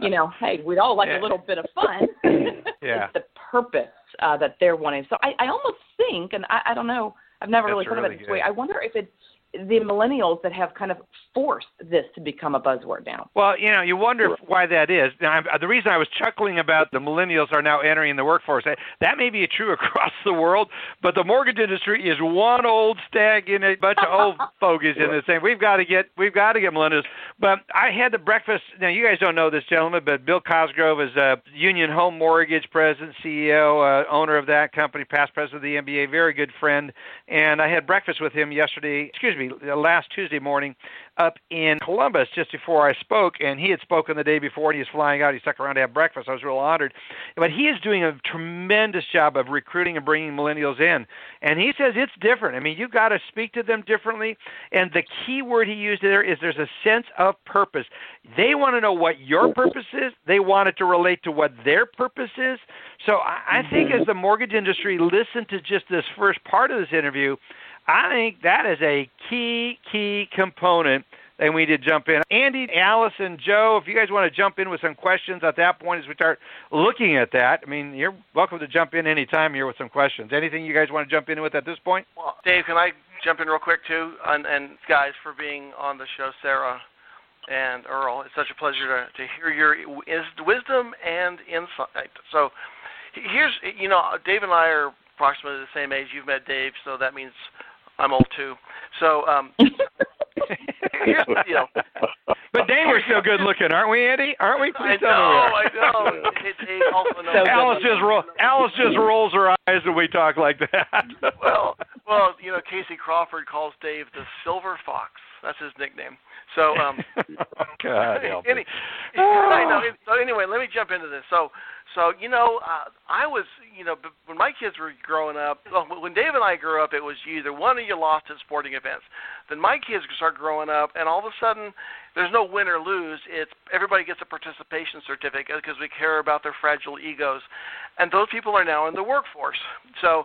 you know, hey, we'd all like Yeah. a little bit of fun. Yeah. it's the purpose uh, that they're wanting. So I, I almost think, and I, I don't know, I've never That's really thought really of it this good. way. I wonder if it's the millennials that have kind of forced this to become a buzzword now. Well, you know, you wonder why that is. Now, the reason I was chuckling about the millennials are now entering the workforce, that, may be true across the world, but the mortgage industry is one old stag in a bunch of old fogies in the same. We've got to get, we've got to get millennials. But I had the breakfast. Now, you guys don't know this gentleman, but Bill Cosgrove is a Union Home Mortgage president, CEO, uh, owner of that company, past president of the MBA, very good friend. And I had breakfast with him yesterday. Excuse me, me, uh, last Tuesday morning up in Columbus just before I spoke, and he had spoken the day before, and he was flying out. He stuck around to have breakfast. I was real honored. But he is doing a tremendous job of recruiting and bringing millennials in, and he says it's different. I mean, you've got to speak to them differently, and the key word he used there is there's a sense of purpose. They want to know what your purpose is. They want it to relate to what their purpose is. So I, I think as the mortgage industry listened to just this first part of this interview, I think that is a key, key component and we need to jump in. Andy, Allison, Joe, if you guys want to jump in with some questions at that point as we start looking at that, I mean, you're welcome to jump in anytime here with some questions. Anything you guys want to jump in with at this point? Well, Dave, can I jump in real quick too? And, and guys, for being on the show, Sara and Earl, it's such a pleasure to, to hear your wisdom and insight. So here's, you know, Dave and I are approximately the same age. You've met Dave, so that means I'm old too. So um, here's the deal. But Dave, we're still good looking, aren't we, Andy? Aren't we? Please I tell know, me we are. I know. It, it also Alice just roll, Alice just rolls her eyes when we talk like that. well, well, you know, Casey Crawford calls Dave the Silver Fox. That's his nickname. So, um, God help any, I know. So anyway, let me jump into this. So, so you know, uh, I was, you know, when my kids were growing up, when Dave and I grew up, it was you either won or you lost at sporting events. Then my kids start growing up, and all of a sudden, there's no win or lose. It's everybody gets a participation certificate because we care about their fragile egos, and those people are now in the workforce. So.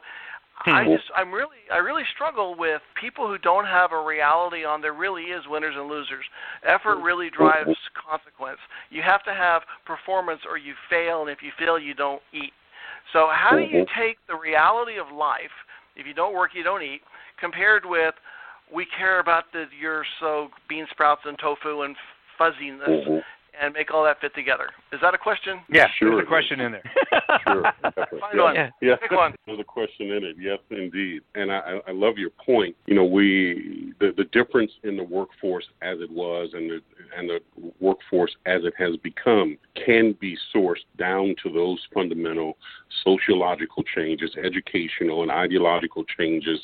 Hmm. I just I'm really I really struggle with people who don't have a reality on there really is winners and losers. Effort really drives consequence. You have to have performance or you fail and if you fail you don't eat. So how do you mm-hmm. take the reality of life, if you don't work you don't eat, compared with we care about the your so bean sprouts and tofu and fuzziness mm-hmm. And make all that fit together. Is that a question? Yeah, Sure. there's a question in there. sure. Find one. Yeah. Pick one. There's a question in it. Yes, indeed. And I, I I love your point. You know, we the the difference in the workforce as it was and the and the workforce as it has become can be sourced down to those fundamental sociological changes, educational and ideological changes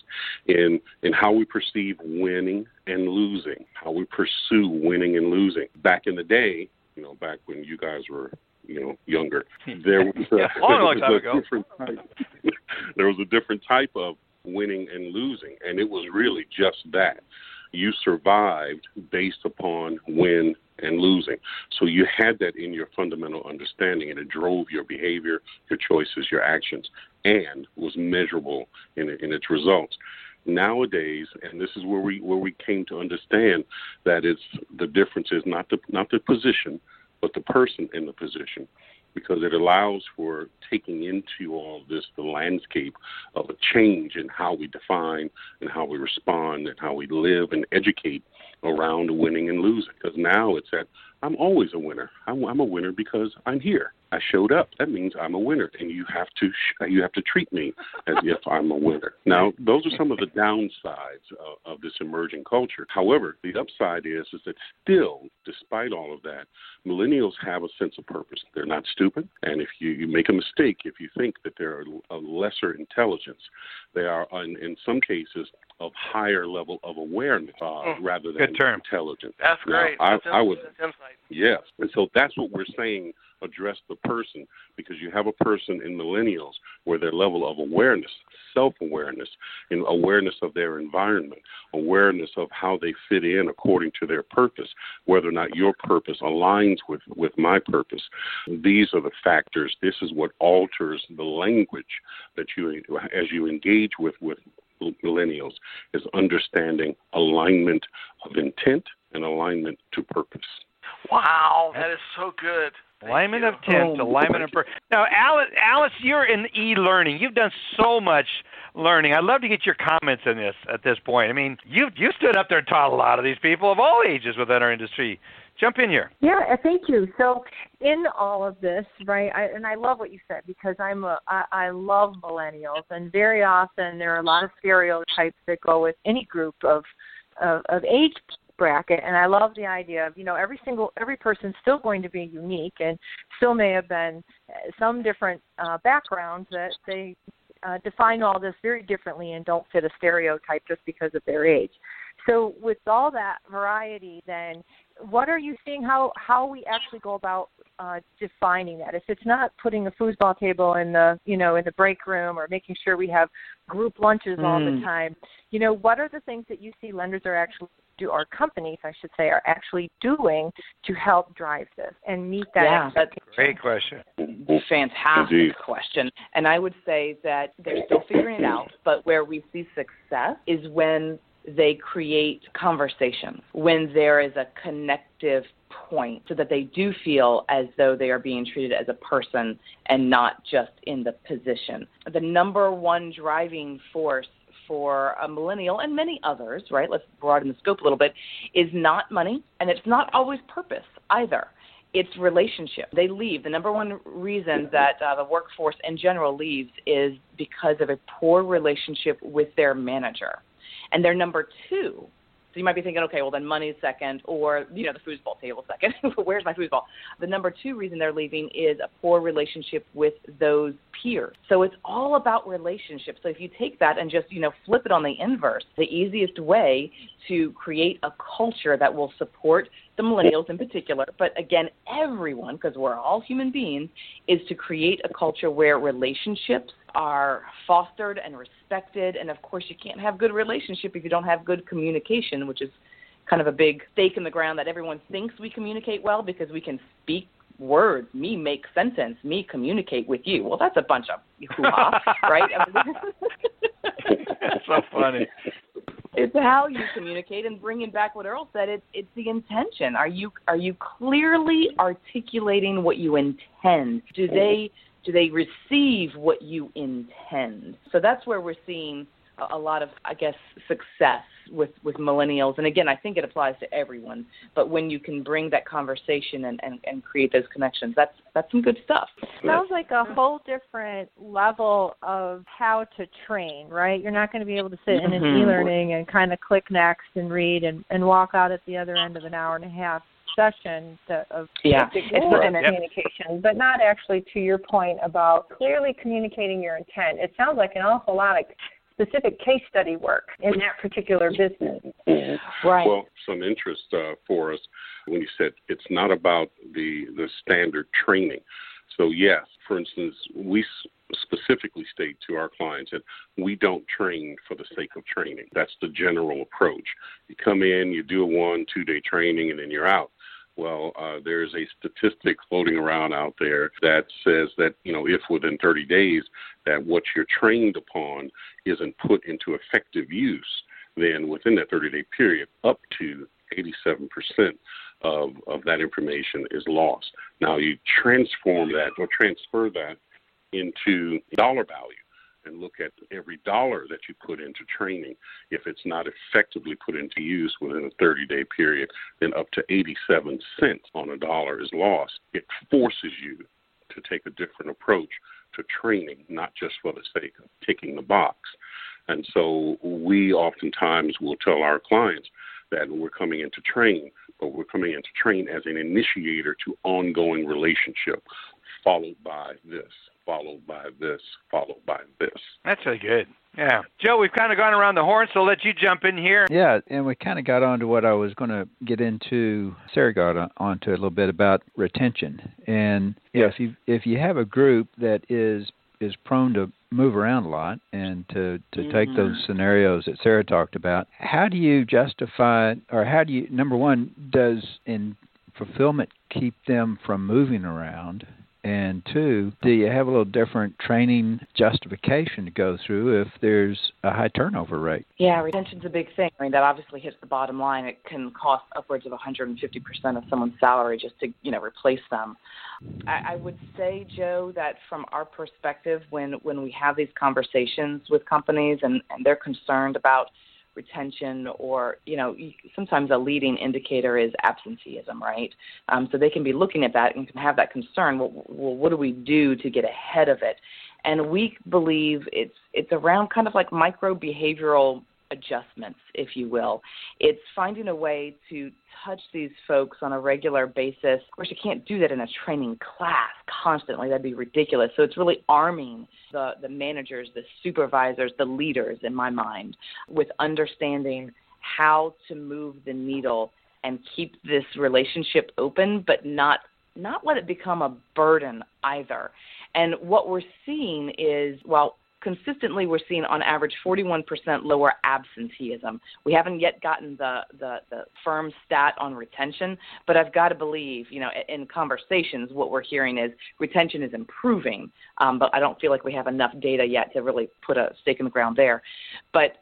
in in how we perceive winning and losing, how we pursue winning and losing. Back in the day, you know, back when you guys were you know younger, there was a, Yeah, long, long there time was a ago. different type. there was a different type of winning and losing, and it was really just that. You survived based upon win and losing. So you had that in your fundamental understanding, and it drove your behavior, your choices, your actions, and was measurable in, in its results. Nowadays, and this is where we where we came to understand that it's the difference is not the not the position, but the person in the position because it allows for taking into all this the landscape of a change in how we define and how we respond and how we live and educate around winning and losing. Because now it's that I'm always a winner. I'm, I'm a winner because I'm here. I showed up. That means I'm a winner, and you have to sh- you have to treat me as if I'm a winner. Now, those are some of the downsides of, of this emerging culture. However, the upside is is that still, despite all of that, millennials have a sense of purpose. They're not stupid, and if you, you make a mistake, if you think that they're a lesser intelligence, they are in, in some cases of higher level of awareness uh, Mm. rather than Good intelligence. That's Now, great. I, That's I would that's insight. Yes. And so that's what we're saying address the person because you have a person in millennials where their level of awareness, self awareness, and awareness of their environment, awareness of how they fit in according to their purpose, whether or not your purpose aligns with, with my purpose. These are the factors. This is what alters the language that you, as you engage with, with millennials, is understanding alignment of intent and alignment to purpose. Wow, that is so good. Alignment of tent, alignment of per- now, Alice. Alice, you're in e-learning. You've done so much learning. I'd love to get your comments on this at this point. I mean, you you stood up there and taught a lot of these people of all ages within our industry. Jump in here. Yeah, uh, thank you. So, in all of this, right, I, and I love what you said because I'm a I, I love millennials, and very often there are a lot of stereotypes that go with any group of of, of age bracket, and I love the idea of you know every single every person's still going to be unique and still may have been uh, some different uh, backgrounds that they uh, define all this very differently and don't fit a stereotype just because of their age. So with all that variety, then what are you seeing? How how we actually go about uh, defining that? If it's not putting a foosball table in the you know in the break room or making sure we have group lunches mm. all the Mm. time, you know what are the things that you see lenders are actually do our companies I should say are actually doing to help drive this and meet that Yeah, that's Great question. fantastic Indeed. question. And I would say that they're still figuring it out, but where we see success is when they create conversations, when there is a connective point so that they do feel as though they are being treated as a person and not just in the position. The number one driving force for a millennial and many others, right? Let's broaden the scope a little bit, is not money and it's not always purpose either it's relationship. They leave. The number one reason that uh, the workforce in general leaves is because of a poor relationship with their manager. And their number two, so you might be thinking, okay, well then money's second, or you know the foosball table second. Where's my foosball? The number two reason they're leaving is a poor relationship with those peers. So it's all about relationships. So if you take that and just you know flip it on the inverse, the easiest way to create a culture that will support the millennials in particular, but again, everyone, because we're all human beings, is to create a culture where relationships are fostered and respected. And of course, you can't have good relationship if you don't have good communication, which is kind of a big stake in the ground that everyone thinks we communicate well because we can speak words, me make sentence, me communicate with you. Well, that's a bunch of hoo-ha, right? I mean, That's so funny. It's how you communicate and bringing back what Earl said. It's it's the intention. Are you are you clearly articulating what you intend? Do they do they receive what you intend? So that's where we're seeing a, a lot of I guess success with with millennials. And again, I think it applies to everyone. But when you can bring that conversation and and, and create those connections, that's that's some good stuff. Sounds like a whole different level of how to train, right? You're not going to be able to sit in an Mhm. e-learning and kind of click next and read and, and walk out at the other end of an hour and a half session to, of Yeah. It's rules not- of Yep. communication, but not actually to your point about clearly communicating your intent. It sounds like an awful lot of specific case study work in that particular business. Right. Well, some interest uh, for us when you said it's not about the the standard training. So yes, for instance, we specifically state to our clients that we don't train for the sake of training. That's the general approach. You come in, you do a one, two day training, and then you're out. Well, uh, there's a statistic floating around out there that says that you know if within 30 days that what you're trained upon isn't put into effective use, then within that 30 day period, up to 87% of, of that information is lost. Now, you transform that or transfer that into dollar value and look at every dollar that you put into training. If it's not effectively put into use within a 30 day period, then up to 87 cents on a dollar is lost. It forces you to take a different approach to training, not just for the sake of ticking the box. And so we oftentimes will tell our clients that we're coming in to train, but we're coming in to train as an initiator to ongoing relationship, followed by this, followed by this, followed by this. That's really good. Yeah. Joe, we've kind of gone around the horn, so I'll let you jump in here. Yeah, and we kind of got on to what I was going to get into. Sara got on, onto a little bit about retention, and yeah, if you if you have a group that is is prone to move around a lot and to to take Mhm. those scenarios that Sara talked about, how do you justify or how do you number one does in fulfillment keep them from moving around? And two, do you have a little different training justification to go through if there's a high turnover rate? Yeah, retention's a big thing. I mean, that obviously hits the bottom line. It can cost upwards of 150% of someone's salary just to, you know, replace them. I, I would say, Joe, that from our perspective, when when we have these conversations with companies and, and they're concerned about retention or you know sometimes a leading indicator is absenteeism right? Um, so they can be looking at that and can have that concern well, well what do we do to get ahead of it? And we believe it's it's around kind of like micro behavioral adjustments if you will. It's finding a way to touch these folks on a regular basis. Of course you can't do that in a training class constantly. That'd be ridiculous. So it's really arming the the managers the supervisors the leaders in my mind with understanding how to move the needle and keep this relationship open, but not not let it become a burden either. And what we're seeing is, well, consistently we're seeing on average 41% lower absenteeism. We haven't yet gotten the, the, the firm stat on retention, but I've got to believe, you know, in conversations, what we're hearing is retention is improving, um, but I don't feel like we have enough data yet to really put a stake in the ground there. But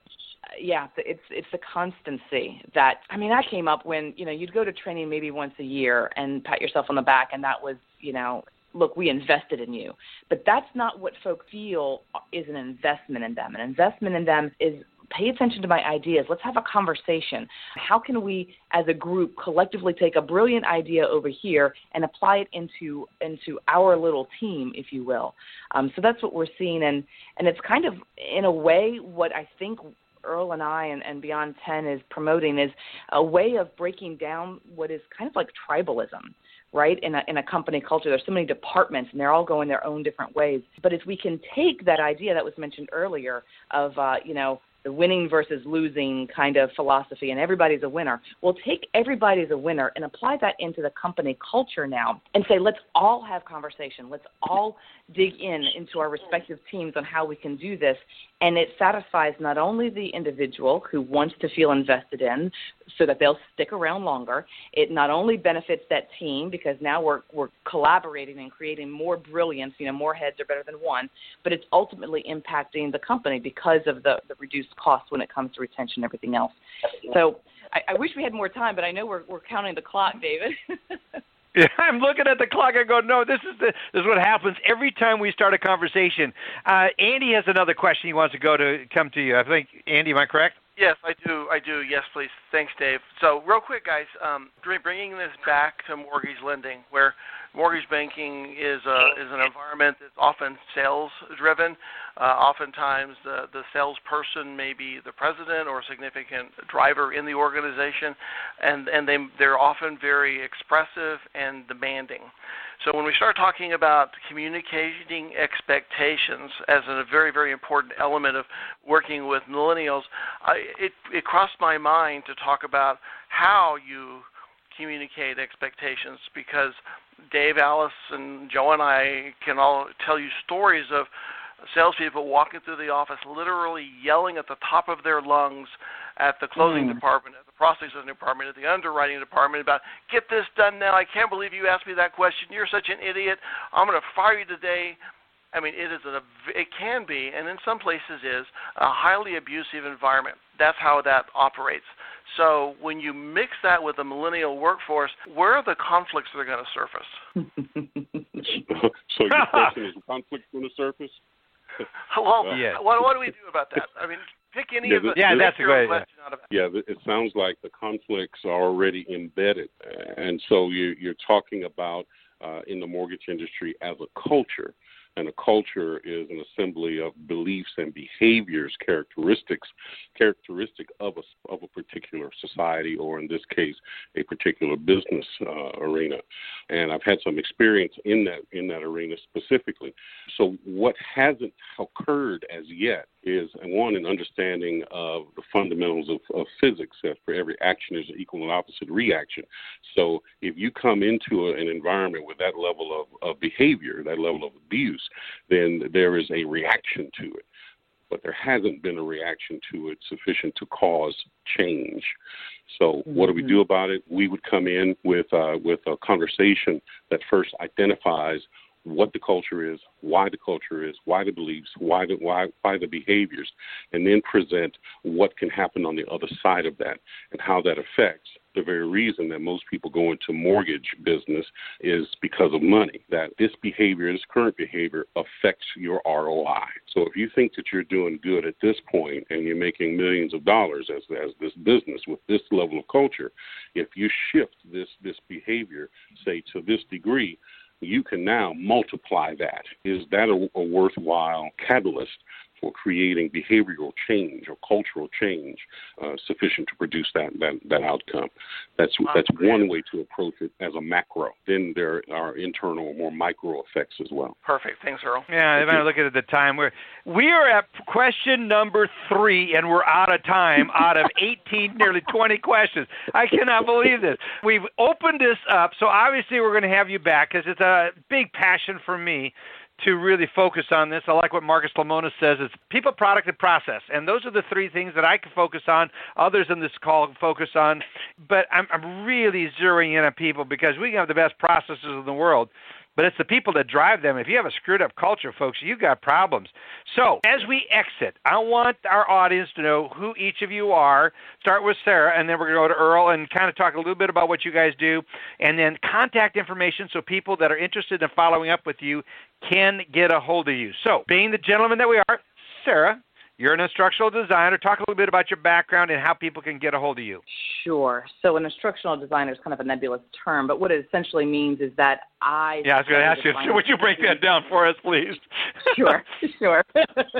yeah, it's it's the constancy that I mean. that came up when you know you'd go to training maybe once a year and pat yourself on the back, and that was you know look, we invested in you. But that's not what folks feel is an investment in them. An investment in them is pay attention to my ideas. Let's have a conversation. How can we, as a group, collectively take a brilliant idea over here and apply it into into our little team, if you will? Um, so that's what we're seeing, and and it's kind of in a way what I think Earl and I and, and Beyond 10 is promoting is a way of breaking down what is kind of like tribalism right? In a in a company culture there's so many departments and they're all going their own different ways. But if we can take that idea that was mentioned earlier of uh, you know the winning versus losing kind of philosophy and everybody's a winner. We'll take everybody's a winner and apply that into the company culture now and say, let's all have conversation. Let's all dig in into our respective teams on how we can do this. And it satisfies not only the individual who wants to feel invested in so that they'll stick around longer, it not only benefits that team because now we're, we're collaborating and creating more brilliance, you know, more heads are better than one, but it's ultimately impacting the company because of the, the reduced costs when it comes to retention and everything else. So I, I wish we had more time, but I know we're, we're counting the clock, David. Yeah, I'm looking at the clock I go, no, this is the, this is what happens every time we start a conversation. Uh, Andy has another question he wants to go to come to you. I think Andy, am I correct? Yes, I do. I do. Yes, please. Thanks, Dave. So, real quick, guys, um, bringing this back to mortgage lending, where mortgage banking is a, is an environment that's often sales driven. Uh, oftentimes, the the salesperson may be the president or a significant driver in the organization, and and they they're often very expressive and demanding. So when we start talking about communicating expectations as a very, very important element of working with millennials, I, it, it crossed my mind to talk about how you communicate expectations because Dave, Alice, and Joe and I can all tell you stories of salespeople walking through the office literally yelling at the top of their lungs at the closing mm. department, at the processing department, at the underwriting department about get this done now. I can't believe you asked me that question. You're such an idiot. I'm going to fire you today. I mean, it is a it can be, and in some places is a highly abusive environment. That's how that operates. So when you mix that with the millennial workforce, where are the conflicts that are going to surface? so your question is conflicts going to surface? well, yeah. what, what do we do about that? I mean, pick any yeah, of the. Yeah, that's a great. Yeah. yeah, it sounds like the conflicts are already embedded, and so you, you're talking about uh, in the mortgage industry as a culture and a culture is an assembly of beliefs and behaviors, characteristics, characteristic of a of a particular society, or in this case, a particular business uh, arena. And I've had some experience in that in that arena specifically. So what hasn't occurred as yet is one an understanding of the fundamentals of, of physics that for every action is an equal and opposite reaction. So if you come into a, an environment with that level of, of behavior, that level of abuse, then there is a reaction to it. But there hasn't been a reaction to it sufficient to cause change. So what do we do about it? We would come in with uh, with a conversation that first identifies what the culture is, why the culture is, why the beliefs, why the why why the behaviors, and then present what can happen on the other side of that and how that affects the very reason that most people go into mortgage business is because of money. That this behavior, this current behavior, affects your ROI. So if you think that you're doing good at this point and you're making millions of dollars as as this business with this level of culture, if you shift this this behavior, say to this degree, you can now multiply that. Is that a, a worthwhile catalyst for creating behavioral change or cultural change uh, sufficient to produce that, that, that outcome. That's that's one way to approach it as a macro. Then there are internal, more micro effects as well. Perfect. Thanks, Earl. Yeah, if I look at it at the time, we're we are at question number three, and we're out of time. out of 18, nearly 20 questions. I cannot believe this. We've opened this up, so obviously we're going to have you back because it's a big passion for me to really focus on this. I like what Marcus Lemonis says. It's people, product, and process. And those are the three things that I can focus on. Others in this call can focus on. But I'm, I'm really zeroing in on people because we can have the best processes in the world but it's the people that drive them. If you have a screwed up culture, folks, you've got problems. So, as we exit, I want our audience to know who each of you are. Start with Sara, and then we're going to go to Earl and kind of talk a little bit about what you guys do, and then contact information so people that are interested in following up with you can get a hold of you. So, being the gentleman that we are, Sara, you're an instructional designer. Talk a little bit about your background and how people can get a hold of you. Sure. So, an instructional designer is kind of a nebulous term, but what it essentially means is that I. Yeah, I was going to ask you. Would you break that down for us, please? sure, sure.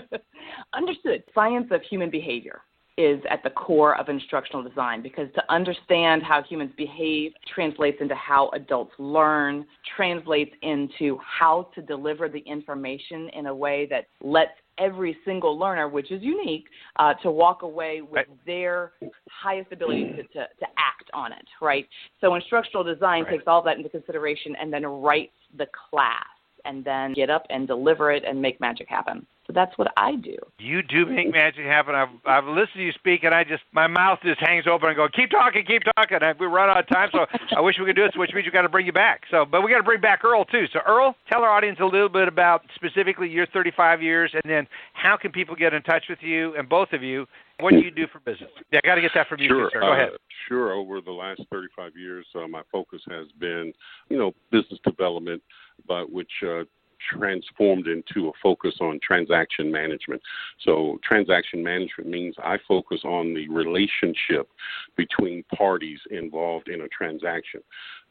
Understood. Science of human behavior is at the core of instructional design because to understand how humans behave translates into how adults learn, translates into how to deliver the information in a way that lets every single learner, which is unique, uh, to walk away with right. their highest ability to, to, to, act on it, right? So instructional design right. takes all that into consideration and then writes the class and then get up and deliver it and make magic happen. So that's what I do. You do make magic happen. I've I've listened to you speak, and I just my mouth just hangs open and go, keep talking, keep talking. And we run out of time, so I wish we could do this, Which means we've got to bring you back. So, but we got to bring back Earl too. So, Earl, tell our audience a little bit about specifically your 35 years, and then how can people get in touch with you and both of you. What do you do for business? Yeah, I got to get that from you, sure. Too, sir. Go uh, ahead. Sure. Over the last 35 years, uh, my focus has been, you know, business development, but which uh, transformed into a focus on transaction management. So, transaction management means I focus on the relationship between parties involved in a transaction,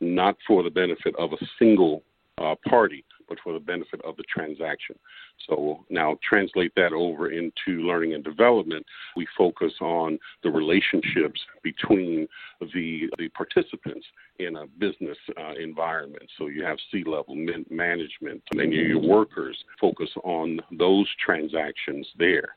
not for the benefit of a single uh, party, but for the benefit of the transaction. So now translate that over into learning and development. We focus on the relationships between the the participants in a business uh, environment. So you have C-level management and your workers focus on those transactions there.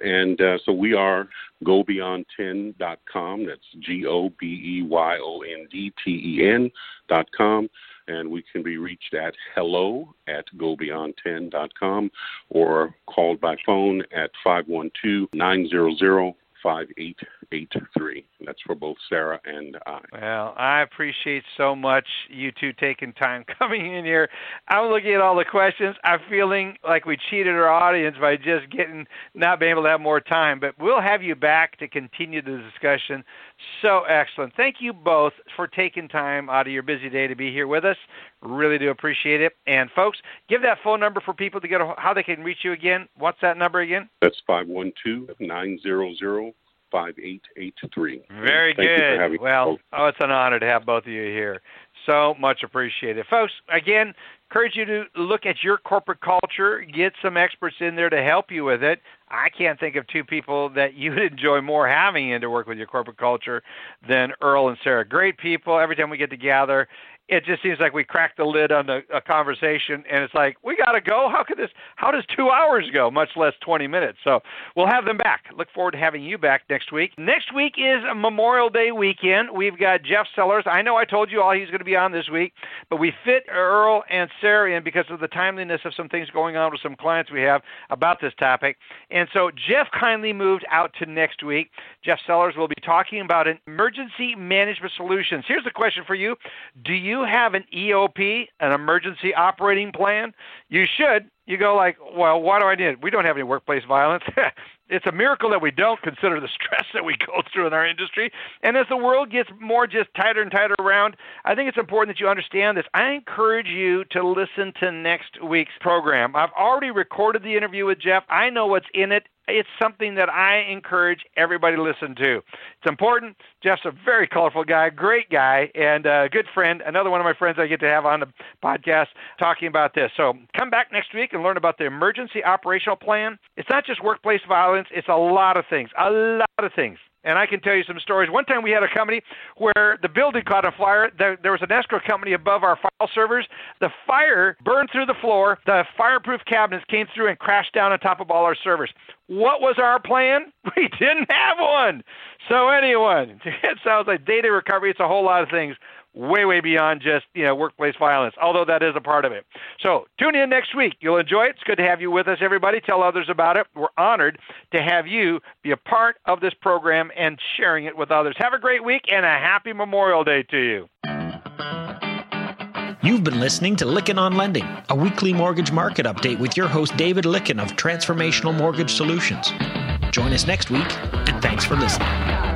And uh, so we are gobeyond10.com. That's G O B E Y O N D T E N.com and we can be reached at hello at gobeyond10.com or called by phone at 512 900 5883. That's for both Sara and I. Well, I appreciate so much you two taking time coming in here. I'm looking at all the questions. I'm feeling like we cheated our audience by just getting not being able to have more time, but we'll have you back to continue the discussion. So excellent. Thank you both for taking time out of your busy day to be here with us. Really do appreciate it. And folks, give that phone number for people to get a, how they can reach you again. What's that number again? That's 512 900 5883. Very Thank good. well, oh, it's an honor to have both of you here. So much appreciated. Folks, again, encourage you to look at your corporate culture, get some experts in there to help you with it. I can't think of two people that you would enjoy more having in to work with your corporate culture than Earl and Sara. Great people. Every time we get together, it just seems like we cracked the lid on the, a conversation and it's like we got to go? How could this how does two hours go much less 20 minutes? So we'll have them back. Look forward to having you back next week. Next week is memorial day weekend. We've got jeff sellers. I know i told you all he's going to be on this week but we fit earl and sara in because of the timeliness of some things going on with some clients we have about this topic. And so jeff kindly moved out to next week. Jeff sellers will be talking about emergency management solutions. Here's the question for you. Do you you have an EOP, an emergency operating plan, you should. You go like, well, why do I need it? We don't have any workplace violence. it's a miracle that we don't consider the stress that we go through in our industry. And as the world gets more just tighter and tighter around, I think it's important that you understand this. I encourage you to listen to next week's program. I've already recorded the interview with Jeff. I know what's in it it's something that I encourage everybody to listen to. It's important. Jeff's a very colorful guy, great guy, and a good friend. Another one of my friends I get to have on the podcast talking about this. So come back next week and learn about the emergency operational plan. It's not just workplace violence, it's a lot of things. A lot of things. And I can tell you some stories. One time we had a company where the building caught on fire. There, was an escrow company above our file servers. The fire burned through the floor. The fireproof cabinets came through and crashed down on top of all our servers. What was our plan? We didn't have one. So anyway, it sounds like data recovery. It's a whole lot of things way, way beyond just you know workplace violence. Although that is a part of it. So tune in next week. You'll enjoy it. It's good to have you with us, everybody. Tell others about it. We're honored to have you be a part of this program and sharing it with others. Have a great week and a happy Memorial Day to you. You've been listening to Lykken on Lending, a weekly mortgage market update with your host David Lykken of Transformational Mortgage Solutions. Join us next week, and thanks for listening.